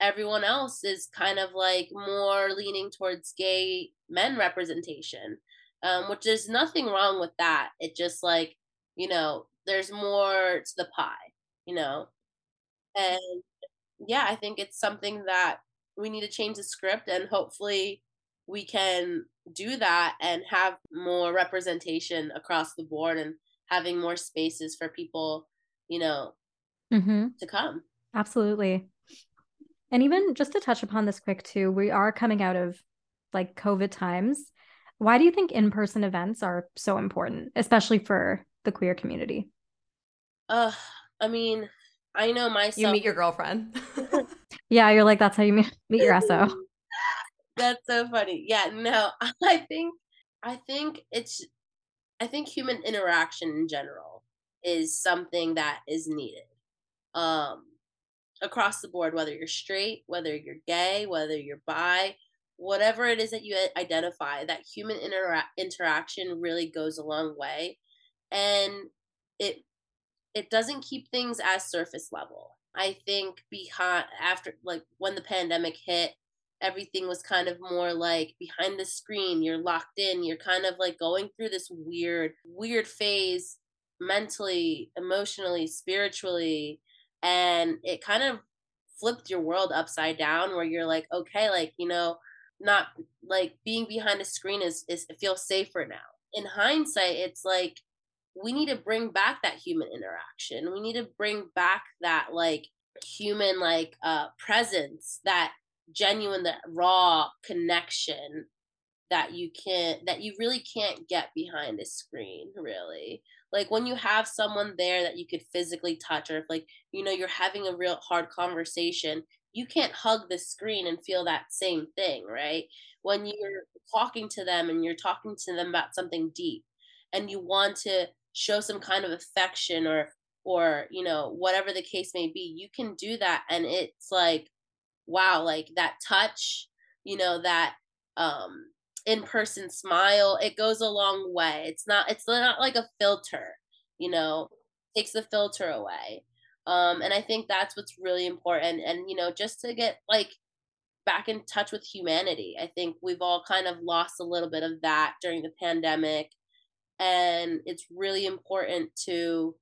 everyone else is kind of like more leaning towards gay men representation, um, which there's nothing wrong with that. It just like you know there's more to the pie, you know, and yeah, I think it's something that we need to change the script and hopefully we can do that and have more representation across the board and having more spaces for people, you know, mm-hmm. to come. Absolutely. And even just to touch upon this quick too, we are coming out of like COVID times. Why do you think in person events are so important, especially for the queer community? Uh, I mean, I know myself. You meet your girlfriend. yeah, you're like that's how you meet, meet your SO. that's so funny. Yeah, no, I think I think it's I think human interaction in general is something that is needed. Um across the board, whether you're straight, whether you're gay, whether you're bi, whatever it is that you identify, that human intera- interaction really goes a long way. And it it doesn't keep things as surface level. I think behind after like when the pandemic hit, everything was kind of more like behind the screen, you're locked in, you're kind of like going through this weird weird phase mentally, emotionally, spiritually, and it kind of flipped your world upside down where you're like, okay, like, you know, not like being behind a screen is is it feels safer now. In hindsight, it's like we need to bring back that human interaction. We need to bring back that like human like uh presence, that genuine that raw connection that you can't that you really can't get behind a screen really like when you have someone there that you could physically touch or if like you know you're having a real hard conversation you can't hug the screen and feel that same thing right? When you're talking to them and you're talking to them about something deep and you want to show some kind of affection or or you know whatever the case may be you can do that and it's like wow like that touch you know that um in-person smile it goes a long way. It's not it's not like a filter you know takes the filter away um and i think that's what's really important and you know just to get like back in touch with humanity. I think we've all kind of lost a little bit of that during the pandemic and it's really important to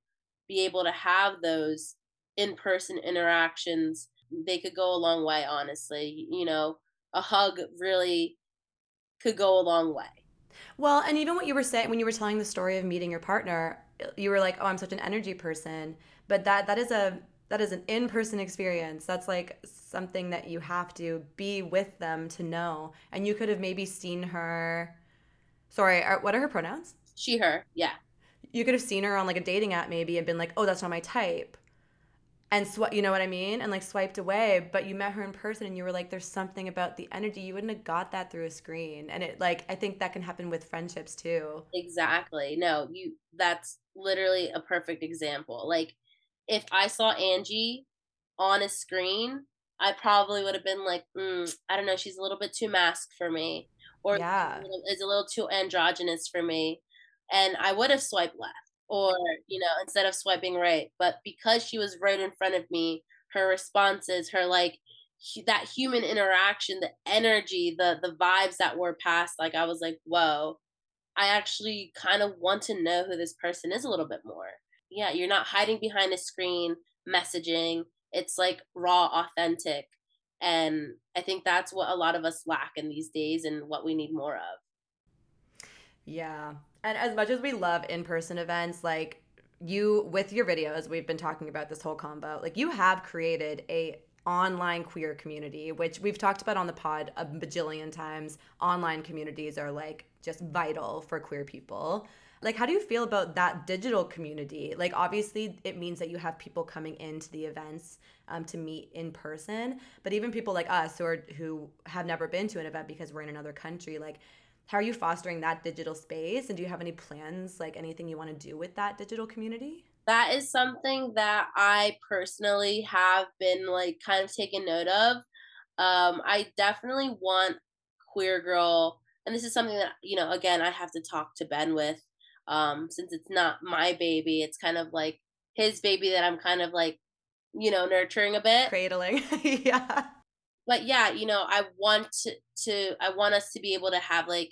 be able to have those in-person interactions. They could go a long way honestly. You know a hug really could go a long way. Well, and even what you were saying when you were telling the story of meeting your partner, you were like, "Oh, I'm such an energy person," but that that is a that is an in-person experience. That's like something that you have to be with them to know. And you could have maybe seen her. Sorry, uh, what are her pronouns? She, her. Yeah. You could have seen her on like a dating app maybe and been like, "Oh, that's not my type." and sw- you know what I mean? And like swiped away, but you met her in person and you were like, there's something about the energy. You wouldn't have got that through a screen. And it like, I think that can happen with friendships too. Exactly. No, you, that's literally a perfect example. Like, if I saw Angie on a screen, I probably would have been like, mm, I don't know, she's a little bit too masked for me, or yeah, is a little too androgynous for me, and I would have swiped left or you know instead of swiping right but because she was right in front of me her responses her like that human interaction the energy the the vibes that were passed like i was like whoa i actually kind of want to know who this person is a little bit more yeah you're not hiding behind a screen messaging it's like raw authentic and i think that's what a lot of us lack in these days and what we need more of yeah and as much as we love in-person events, like you with your videos, we've been talking about this whole combo. Like you have created a online queer community, which we've talked about on the pod a bajillion times. Online communities are like just vital for queer people. Like, how do you feel about that digital community? Like, obviously, it means that you have people coming into the events um, to meet in person, but even people like us who are who have never been to an event because we're in another country, like, how are you fostering that digital space? And do you have any plans like anything you want to do with that digital community? That is something that i personally have been like kind of taking note of. Um i definitely want queer girl and this is something that you know again i have to talk to ben with um since it's not my baby it's kind of like his baby that i'm kind of like you know nurturing a bit cradling yeah but yeah, you know, I want to, to I want us to be able to have like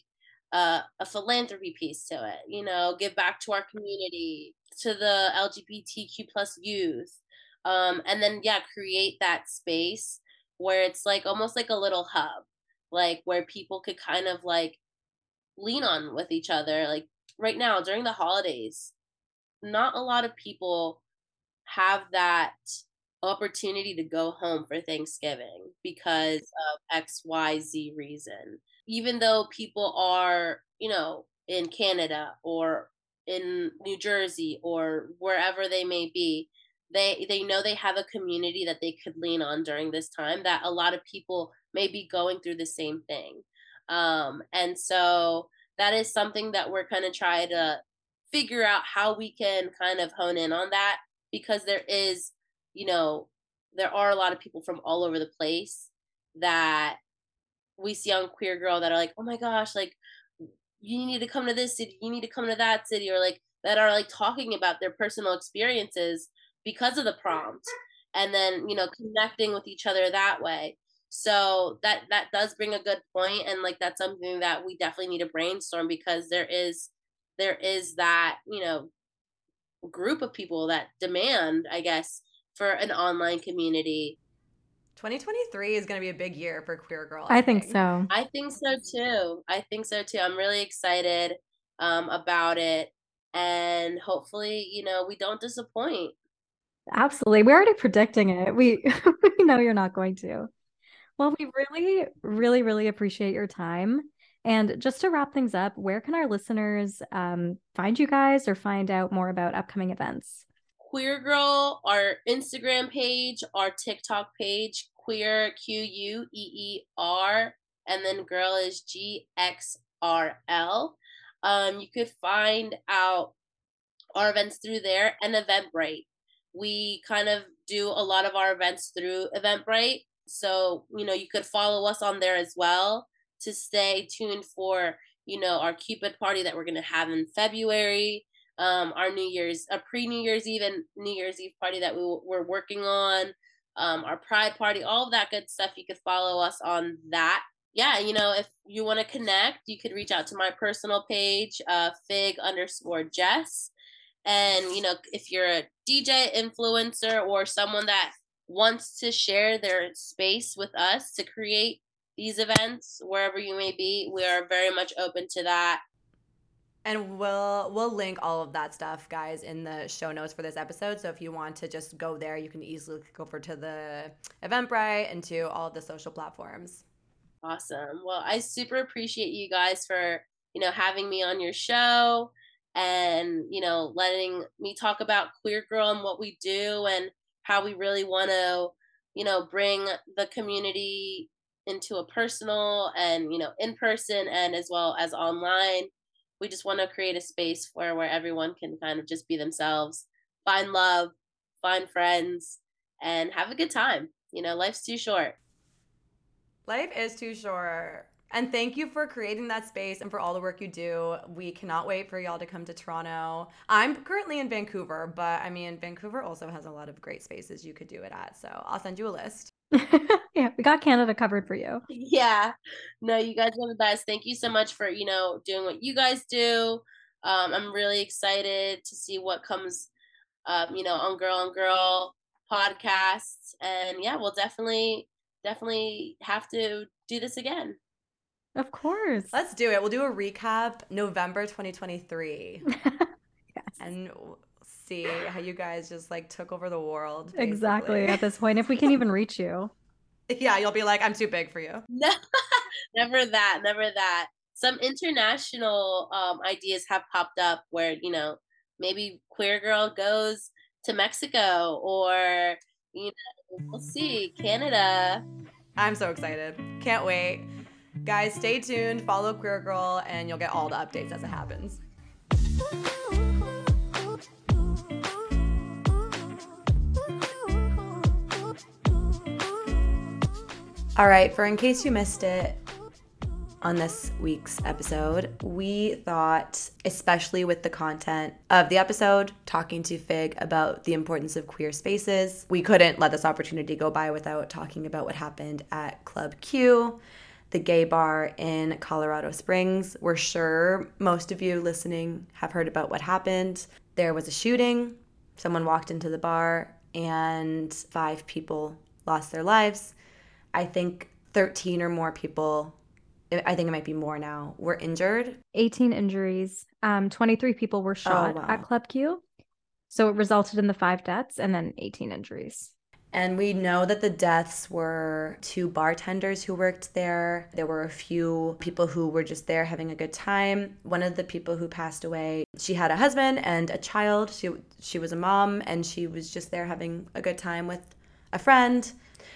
uh, a philanthropy piece to it. You know, give back to our community, to the LGBTQ plus youth, um, and then yeah, create that space where it's like almost like a little hub, like where people could kind of like lean on with each other. Like right now during the holidays, not a lot of people have that opportunity to go home for Thanksgiving because of XYZ reason. Even though people are, you know, in Canada or in New Jersey or wherever they may be, they they know they have a community that they could lean on during this time that a lot of people may be going through the same thing. Um, and so that is something that we're kind of trying to figure out how we can kind of hone in on that because there is you know, there are a lot of people from all over the place that we see on Queer Girl that are like, oh my gosh, like you need to come to this city, you need to come to that city, or like that are like talking about their personal experiences because of the prompt and then you know connecting with each other that way so that that does bring a good point and like that's something that we definitely need to brainstorm because there is there is that you know group of people that demand i guess for an online community. 2023 is going to be a big year for queer girl I, I think. think. so. I think so too. I think so too. I'm really excited um, about it and hopefully you know we don't disappoint. Absolutely. We're already predicting it. We we know you're not going to well we really really really appreciate your time and just to wrap things up where can our listeners um, find you guys or find out more about upcoming events queer girl our instagram page our tiktok page queer q-u-e-e-r and then girl is g-x-r-l um, you could find out our events through there and Eventbrite. We kind of do a lot of our events through Eventbrite. So, you know, you could follow us on there as well to stay tuned for, you know, our Cupid party that we're going to have in February, um, our New Year's, a pre New Year's Eve and New Year's Eve party that we, we're working on, um, our Pride party, all of that good stuff. You could follow us on that yeah, you know, if you want to connect, you could reach out to my personal page, uh, fig underscore Jess. And, you know, if you're a DJ influencer or someone that wants to share their space with us to create these events, wherever you may be, we are very much open to that. And we'll we'll link all of that stuff, guys, in the show notes for this episode. So if you want to just go there, you can easily go over to the Eventbrite and to all of the social platforms. Awesome. Well, I super appreciate you guys for, you know, having me on your show and, you know, letting me talk about Queer Girl and what we do and how we really want to, you know, bring the community into a personal and, you know, in person and as well as online. We just want to create a space where where everyone can kind of just be themselves, find love, find friends, and have a good time. You know, life's too short. Life is too short. And thank you for creating that space and for all the work you do. We cannot wait for y'all to come to Toronto. I'm currently in Vancouver, but I mean, Vancouver also has a lot of great spaces you could do it at. So I'll send you a list. yeah, we got Canada covered for you. Yeah. No, you guys are the best. Thank you so much for, you know, doing what you guys do. Um, I'm really excited to see what comes, um, you know, on Girl on Girl podcasts. And yeah, we'll definitely definitely have to do this again. Of course. Let's do it. We'll do a recap November 2023. yes. And see how you guys just like took over the world. Basically. Exactly. At this point, if we can even reach you. Yeah, you'll be like, I'm too big for you. No, never that. Never that. Some international um, ideas have popped up where, you know, maybe Queer Girl goes to Mexico or, you know, We'll see. Canada. I'm so excited. Can't wait. Guys, stay tuned. Follow Queer Girl, and you'll get all the updates as it happens. All right, for in case you missed it, on this week's episode. We thought, especially with the content of the episode, talking to Fig about the importance of queer spaces, we couldn't let this opportunity go by without talking about what happened at Club Q, the gay bar in Colorado Springs. We're sure most of you listening have heard about what happened. There was a shooting, someone walked into the bar, and five people lost their lives. I think 13 or more people I think it might be more now, were injured. 18 injuries. Um, 23 people were oh, shot oh, wow. at Club Q. So it resulted in the five deaths and then 18 injuries. And we know that the deaths were two bartenders who worked there. There were a few people who were just there having a good time. One of the people who passed away, she had a husband and a child. She she was a mom and she was just there having a good time with a friend.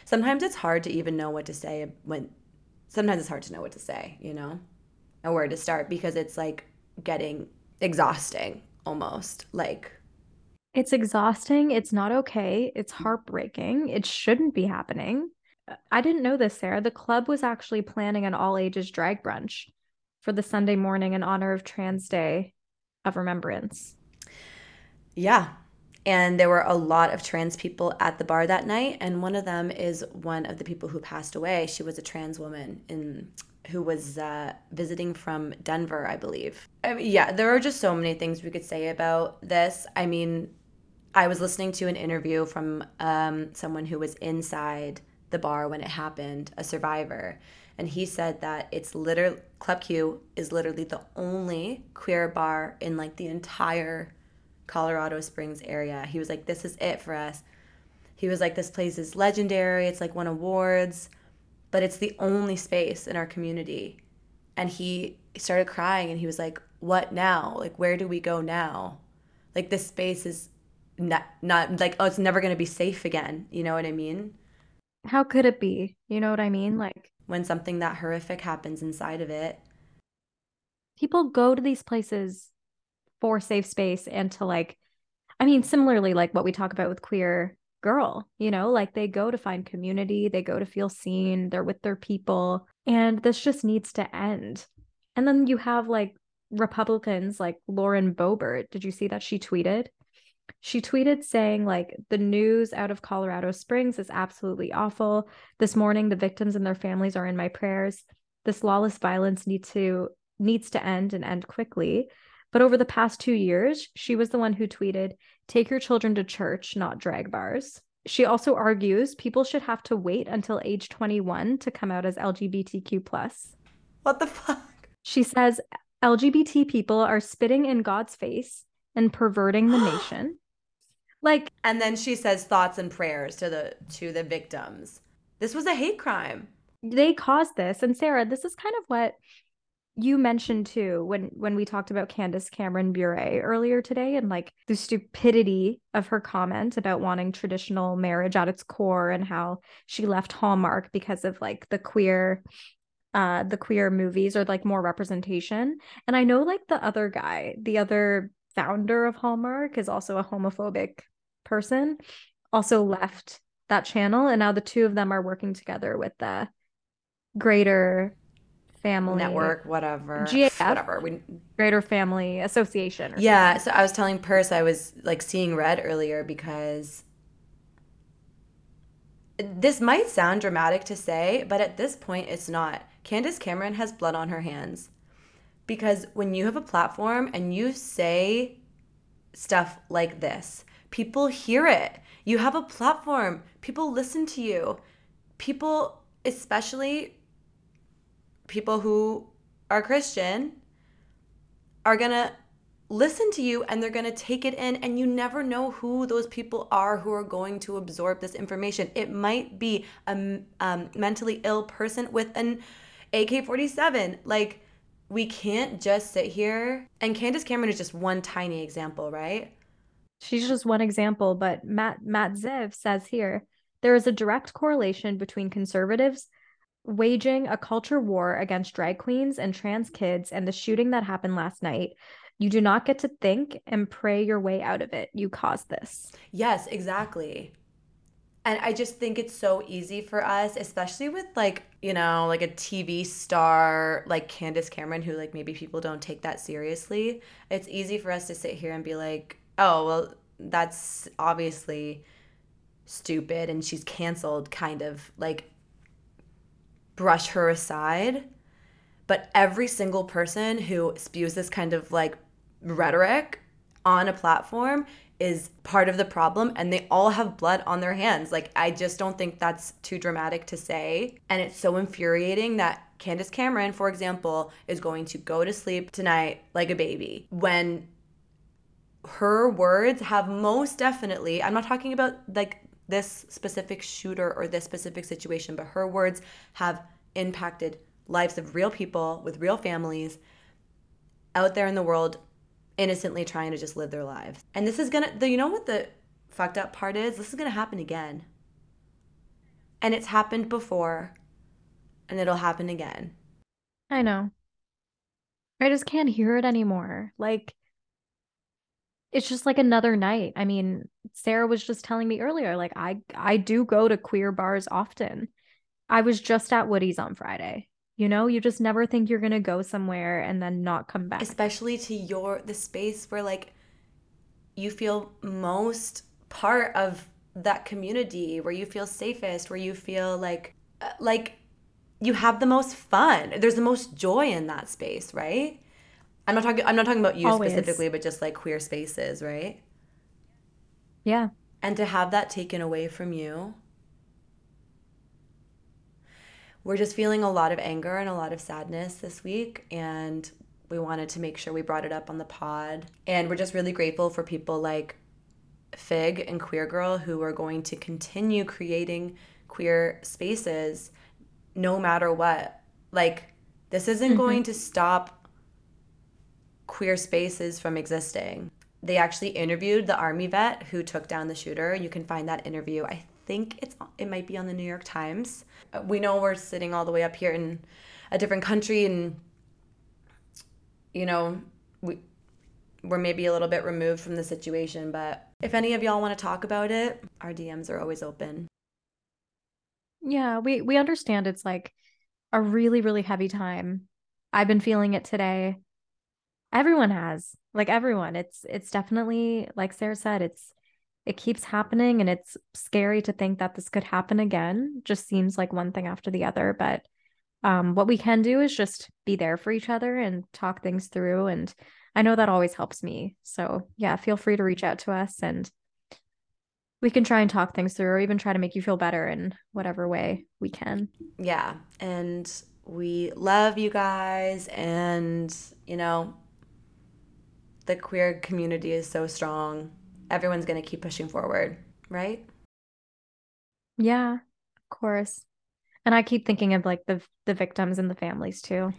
Sometimes it's hard to even know what to say when sometimes it's hard to know what to say, you know, and where to start because it's like getting exhausting almost. Like It's exhausting. It's not okay. It's mm. heartbreaking. It shouldn't be happening. Uh, I didn't know this, Sarah. The club was actually planning an all ages drag brunch for the Sunday morning in honor of Trans Day of Remembrance. Yeah. And there were a lot of trans people at the bar that night. And one of them is one of the people who passed away. She was a trans woman in who was uh, visiting from Denver, I believe. I mean, yeah, there are just so many things we could say about this. I mean, I was listening to an interview from um, someone who was inside the bar when it happened, a survivor, and he said that it's literally Club Q is literally the only queer bar in like the entire Colorado Springs area. He was like, "This is it for us." He was like, "This place is legendary. It's like won awards." But it's the only space in our community. And he started crying and he was like, What now? Like, where do we go now? Like, this space is not, not like, oh, it's never going to be safe again. You know what I mean? How could it be? You know what I mean? Like, when something that horrific happens inside of it. People go to these places for safe space and to like, I mean, similarly, like what we talk about with queer girl, you know, like they go to find community, they go to feel seen, they're with their people, and this just needs to end. And then you have like Republicans like Lauren Boebert. Did you see that she tweeted? She tweeted saying, like, the news out of Colorado Springs is absolutely awful. This morning, the victims and their families are in my prayers. This lawless violence needs to needs to end and end quickly. But over the past two years, she was the one who tweeted, Take your children to church, not drag bars. She also argues people should have to wait until age 21 to come out as LGBTQ. What the fuck? She says LGBT people are spitting in God's face and perverting the nation. Like And then she says thoughts and prayers to the to the victims. This was a hate crime. They caused this. And Sarah, this is kind of what you mentioned too when when we talked about Candace Cameron Bure earlier today and like the stupidity of her comment about wanting traditional marriage at its core and how she left Hallmark because of like the queer uh the queer movies or like more representation. And I know like the other guy the other founder of Hallmark is also a homophobic person also left that channel. And now the two of them are working together with the greater family network, whatever, GAF, whatever. We, Greater Family Association. yeah. Something. So I was telling Purse I was like seeing red earlier because this might sound dramatic to say, but at this point, it's not. Candace Cameron has blood on her hands because when you have a platform and you say stuff like this, people hear it. You have a platform, people listen to you. People, especially people who are Christian are going to listen to you and they're going to take it in and you never know who those people are who are going to absorb this information. It might be a um, mentally ill person with an ak-47 like we can't just sit here and candace cameron is just one tiny example right? She's just one example but matt matt ziv says here there is a direct correlation between conservatives waging a culture war against drag queens and trans kids and the shooting that happened last night. You do not get to think and pray your way out of it. You caused this. Yes, exactly. And I just think it's so easy for us, especially with like, you know, like a TV star like Candace Cameron, who like maybe people don't take that seriously. It's easy for us to sit here and be like, oh, well, that's obviously stupid and she's canceled, kind of. Like, brush her aside. But every single person who spews this kind of like rhetoric on a platform is part of the problem and they all have blood on their hands. Like, I just don't think that's too dramatic to say. And it's so infuriating that Candace Cameron, for example, is going to go to sleep tonight like a baby when her words have most definitely, I'm not talking about like this specific shooter or this specific situation, but her words have impacted lives of real people with real families out there in the world innocently trying to just live their lives. And this is gonna, the, you know what the fucked up part is? This is gonna happen again. And it's happened before, and it'll happen again. I know. I just can't hear it anymore. Like, it's just like another night. I mean, Sarah was just telling me earlier, like I I do go to queer bars often. I was just at Woody's on Friday. You know, you just never think you're gonna go somewhere and then not come back. Especially to your the space where like you feel most part of that community, where you feel safest, where you feel like uh, like you have the most fun. There's the most joy in that space, right? I'm not talking I'm not talking about you Always. specifically, but just like queer spaces, right? Yeah. And to have that taken away from you. We're just feeling a lot of anger and a lot of sadness this week and we wanted to make sure we brought it up on the pod. And we're just really grateful for people like Fig and Queer Girl who are going to continue creating queer spaces no matter what. Like this isn't Mm-hmm. going to stop queer spaces from existing. They actually interviewed the army vet who took down the shooter. You can find that interview. I think it's it might be on the New York Times. We know we're sitting all the way up here in a different country and you know, we we're maybe a little bit removed from the situation, but if any of y'all want to talk about it, our DMs are always open. Yeah, we we understand it's like a really really heavy time. I've been feeling it today. Everyone has. Like everyone. It's it's definitely like Sarah said, it's it keeps happening and it's scary to think that this could happen again. Just seems like one thing after the other, but um what we can do is just be there for each other and talk things through and I know that always helps me. So, yeah, feel free to reach out to us and we can try and talk things through or even try to make you feel better in whatever way we can. Yeah, and we love you guys and you know, the queer community is so strong. Everyone's going to keep pushing forward, right? Yeah, of course. And I keep thinking of like the the victims and the families too.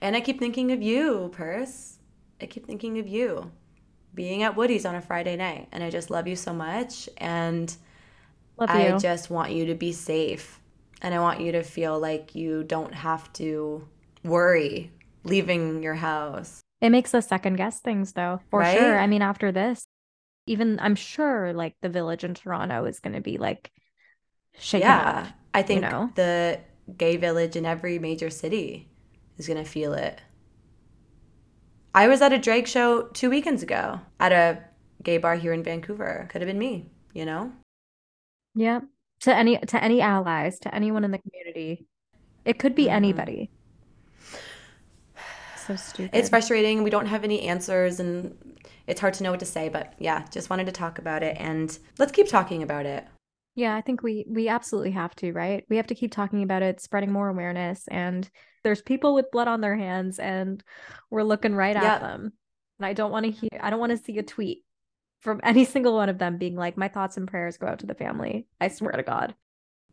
And I keep thinking of you, Purse. I keep thinking of you being at Woody's on a Friday night. And I just love you so much. And Love I just want you to be safe. And I want you to feel like you don't have to worry leaving your house. It makes us second guess things though, for Right? sure. I mean, after this, even I'm sure like the village in Toronto is going to be like shaken yeah. up. I think know? the gay village in every major city is going to feel it. I was at a drag show two weekends ago at a gay bar here in Vancouver. Could have been me, you know? Yeah. To any to any allies, to anyone in the community. It could be Mhm. anybody. So stupid. It's frustrating. We don't have any answers and it's hard to know what to say, but yeah, just wanted to talk about it and let's keep talking about it. Yeah, I think we we absolutely have to, right? We have to keep talking about it, spreading more awareness and there's people with blood on their hands and we're looking right Yep. at them. And I don't want to hear I don't want to see a tweet from any single one of them being like my thoughts and prayers go out to the family. I swear to God.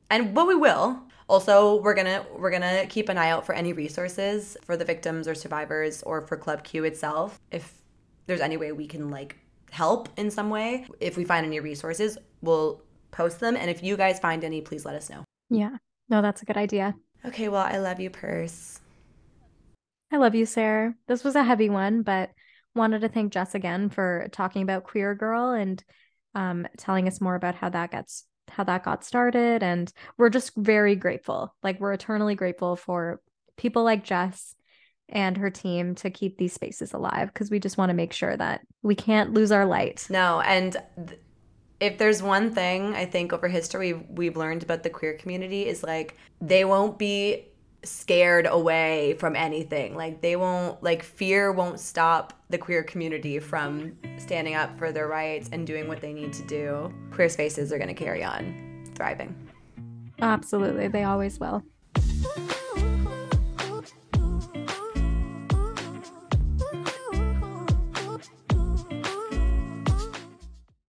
And but we will. Also, we're gonna we're gonna keep an eye out for any resources for the victims or survivors or for Club Q itself. If there's any way we can like help in some way, if we find any resources, we'll post them. And if you guys find any, please let us know. Yeah. No, that's a good idea. Okay, well, I love you, Purse. I love you, Sarah. This was a heavy one, but wanted to thank Jess again for talking about Queer Girl and um, telling us more about how that gets how that got started. And we're just very grateful. Like we're eternally grateful for people like Jess and her team to keep these spaces alive because we just want to make sure that we can't lose our light. No, and th- if there's one thing I think over history we've learned about the queer community is like they won't be scared away from anything. Like they won't like fear won't stop the queer community from standing up for their rights and doing what they need to do. Queer spaces are going to carry on thriving. Absolutely. They always will.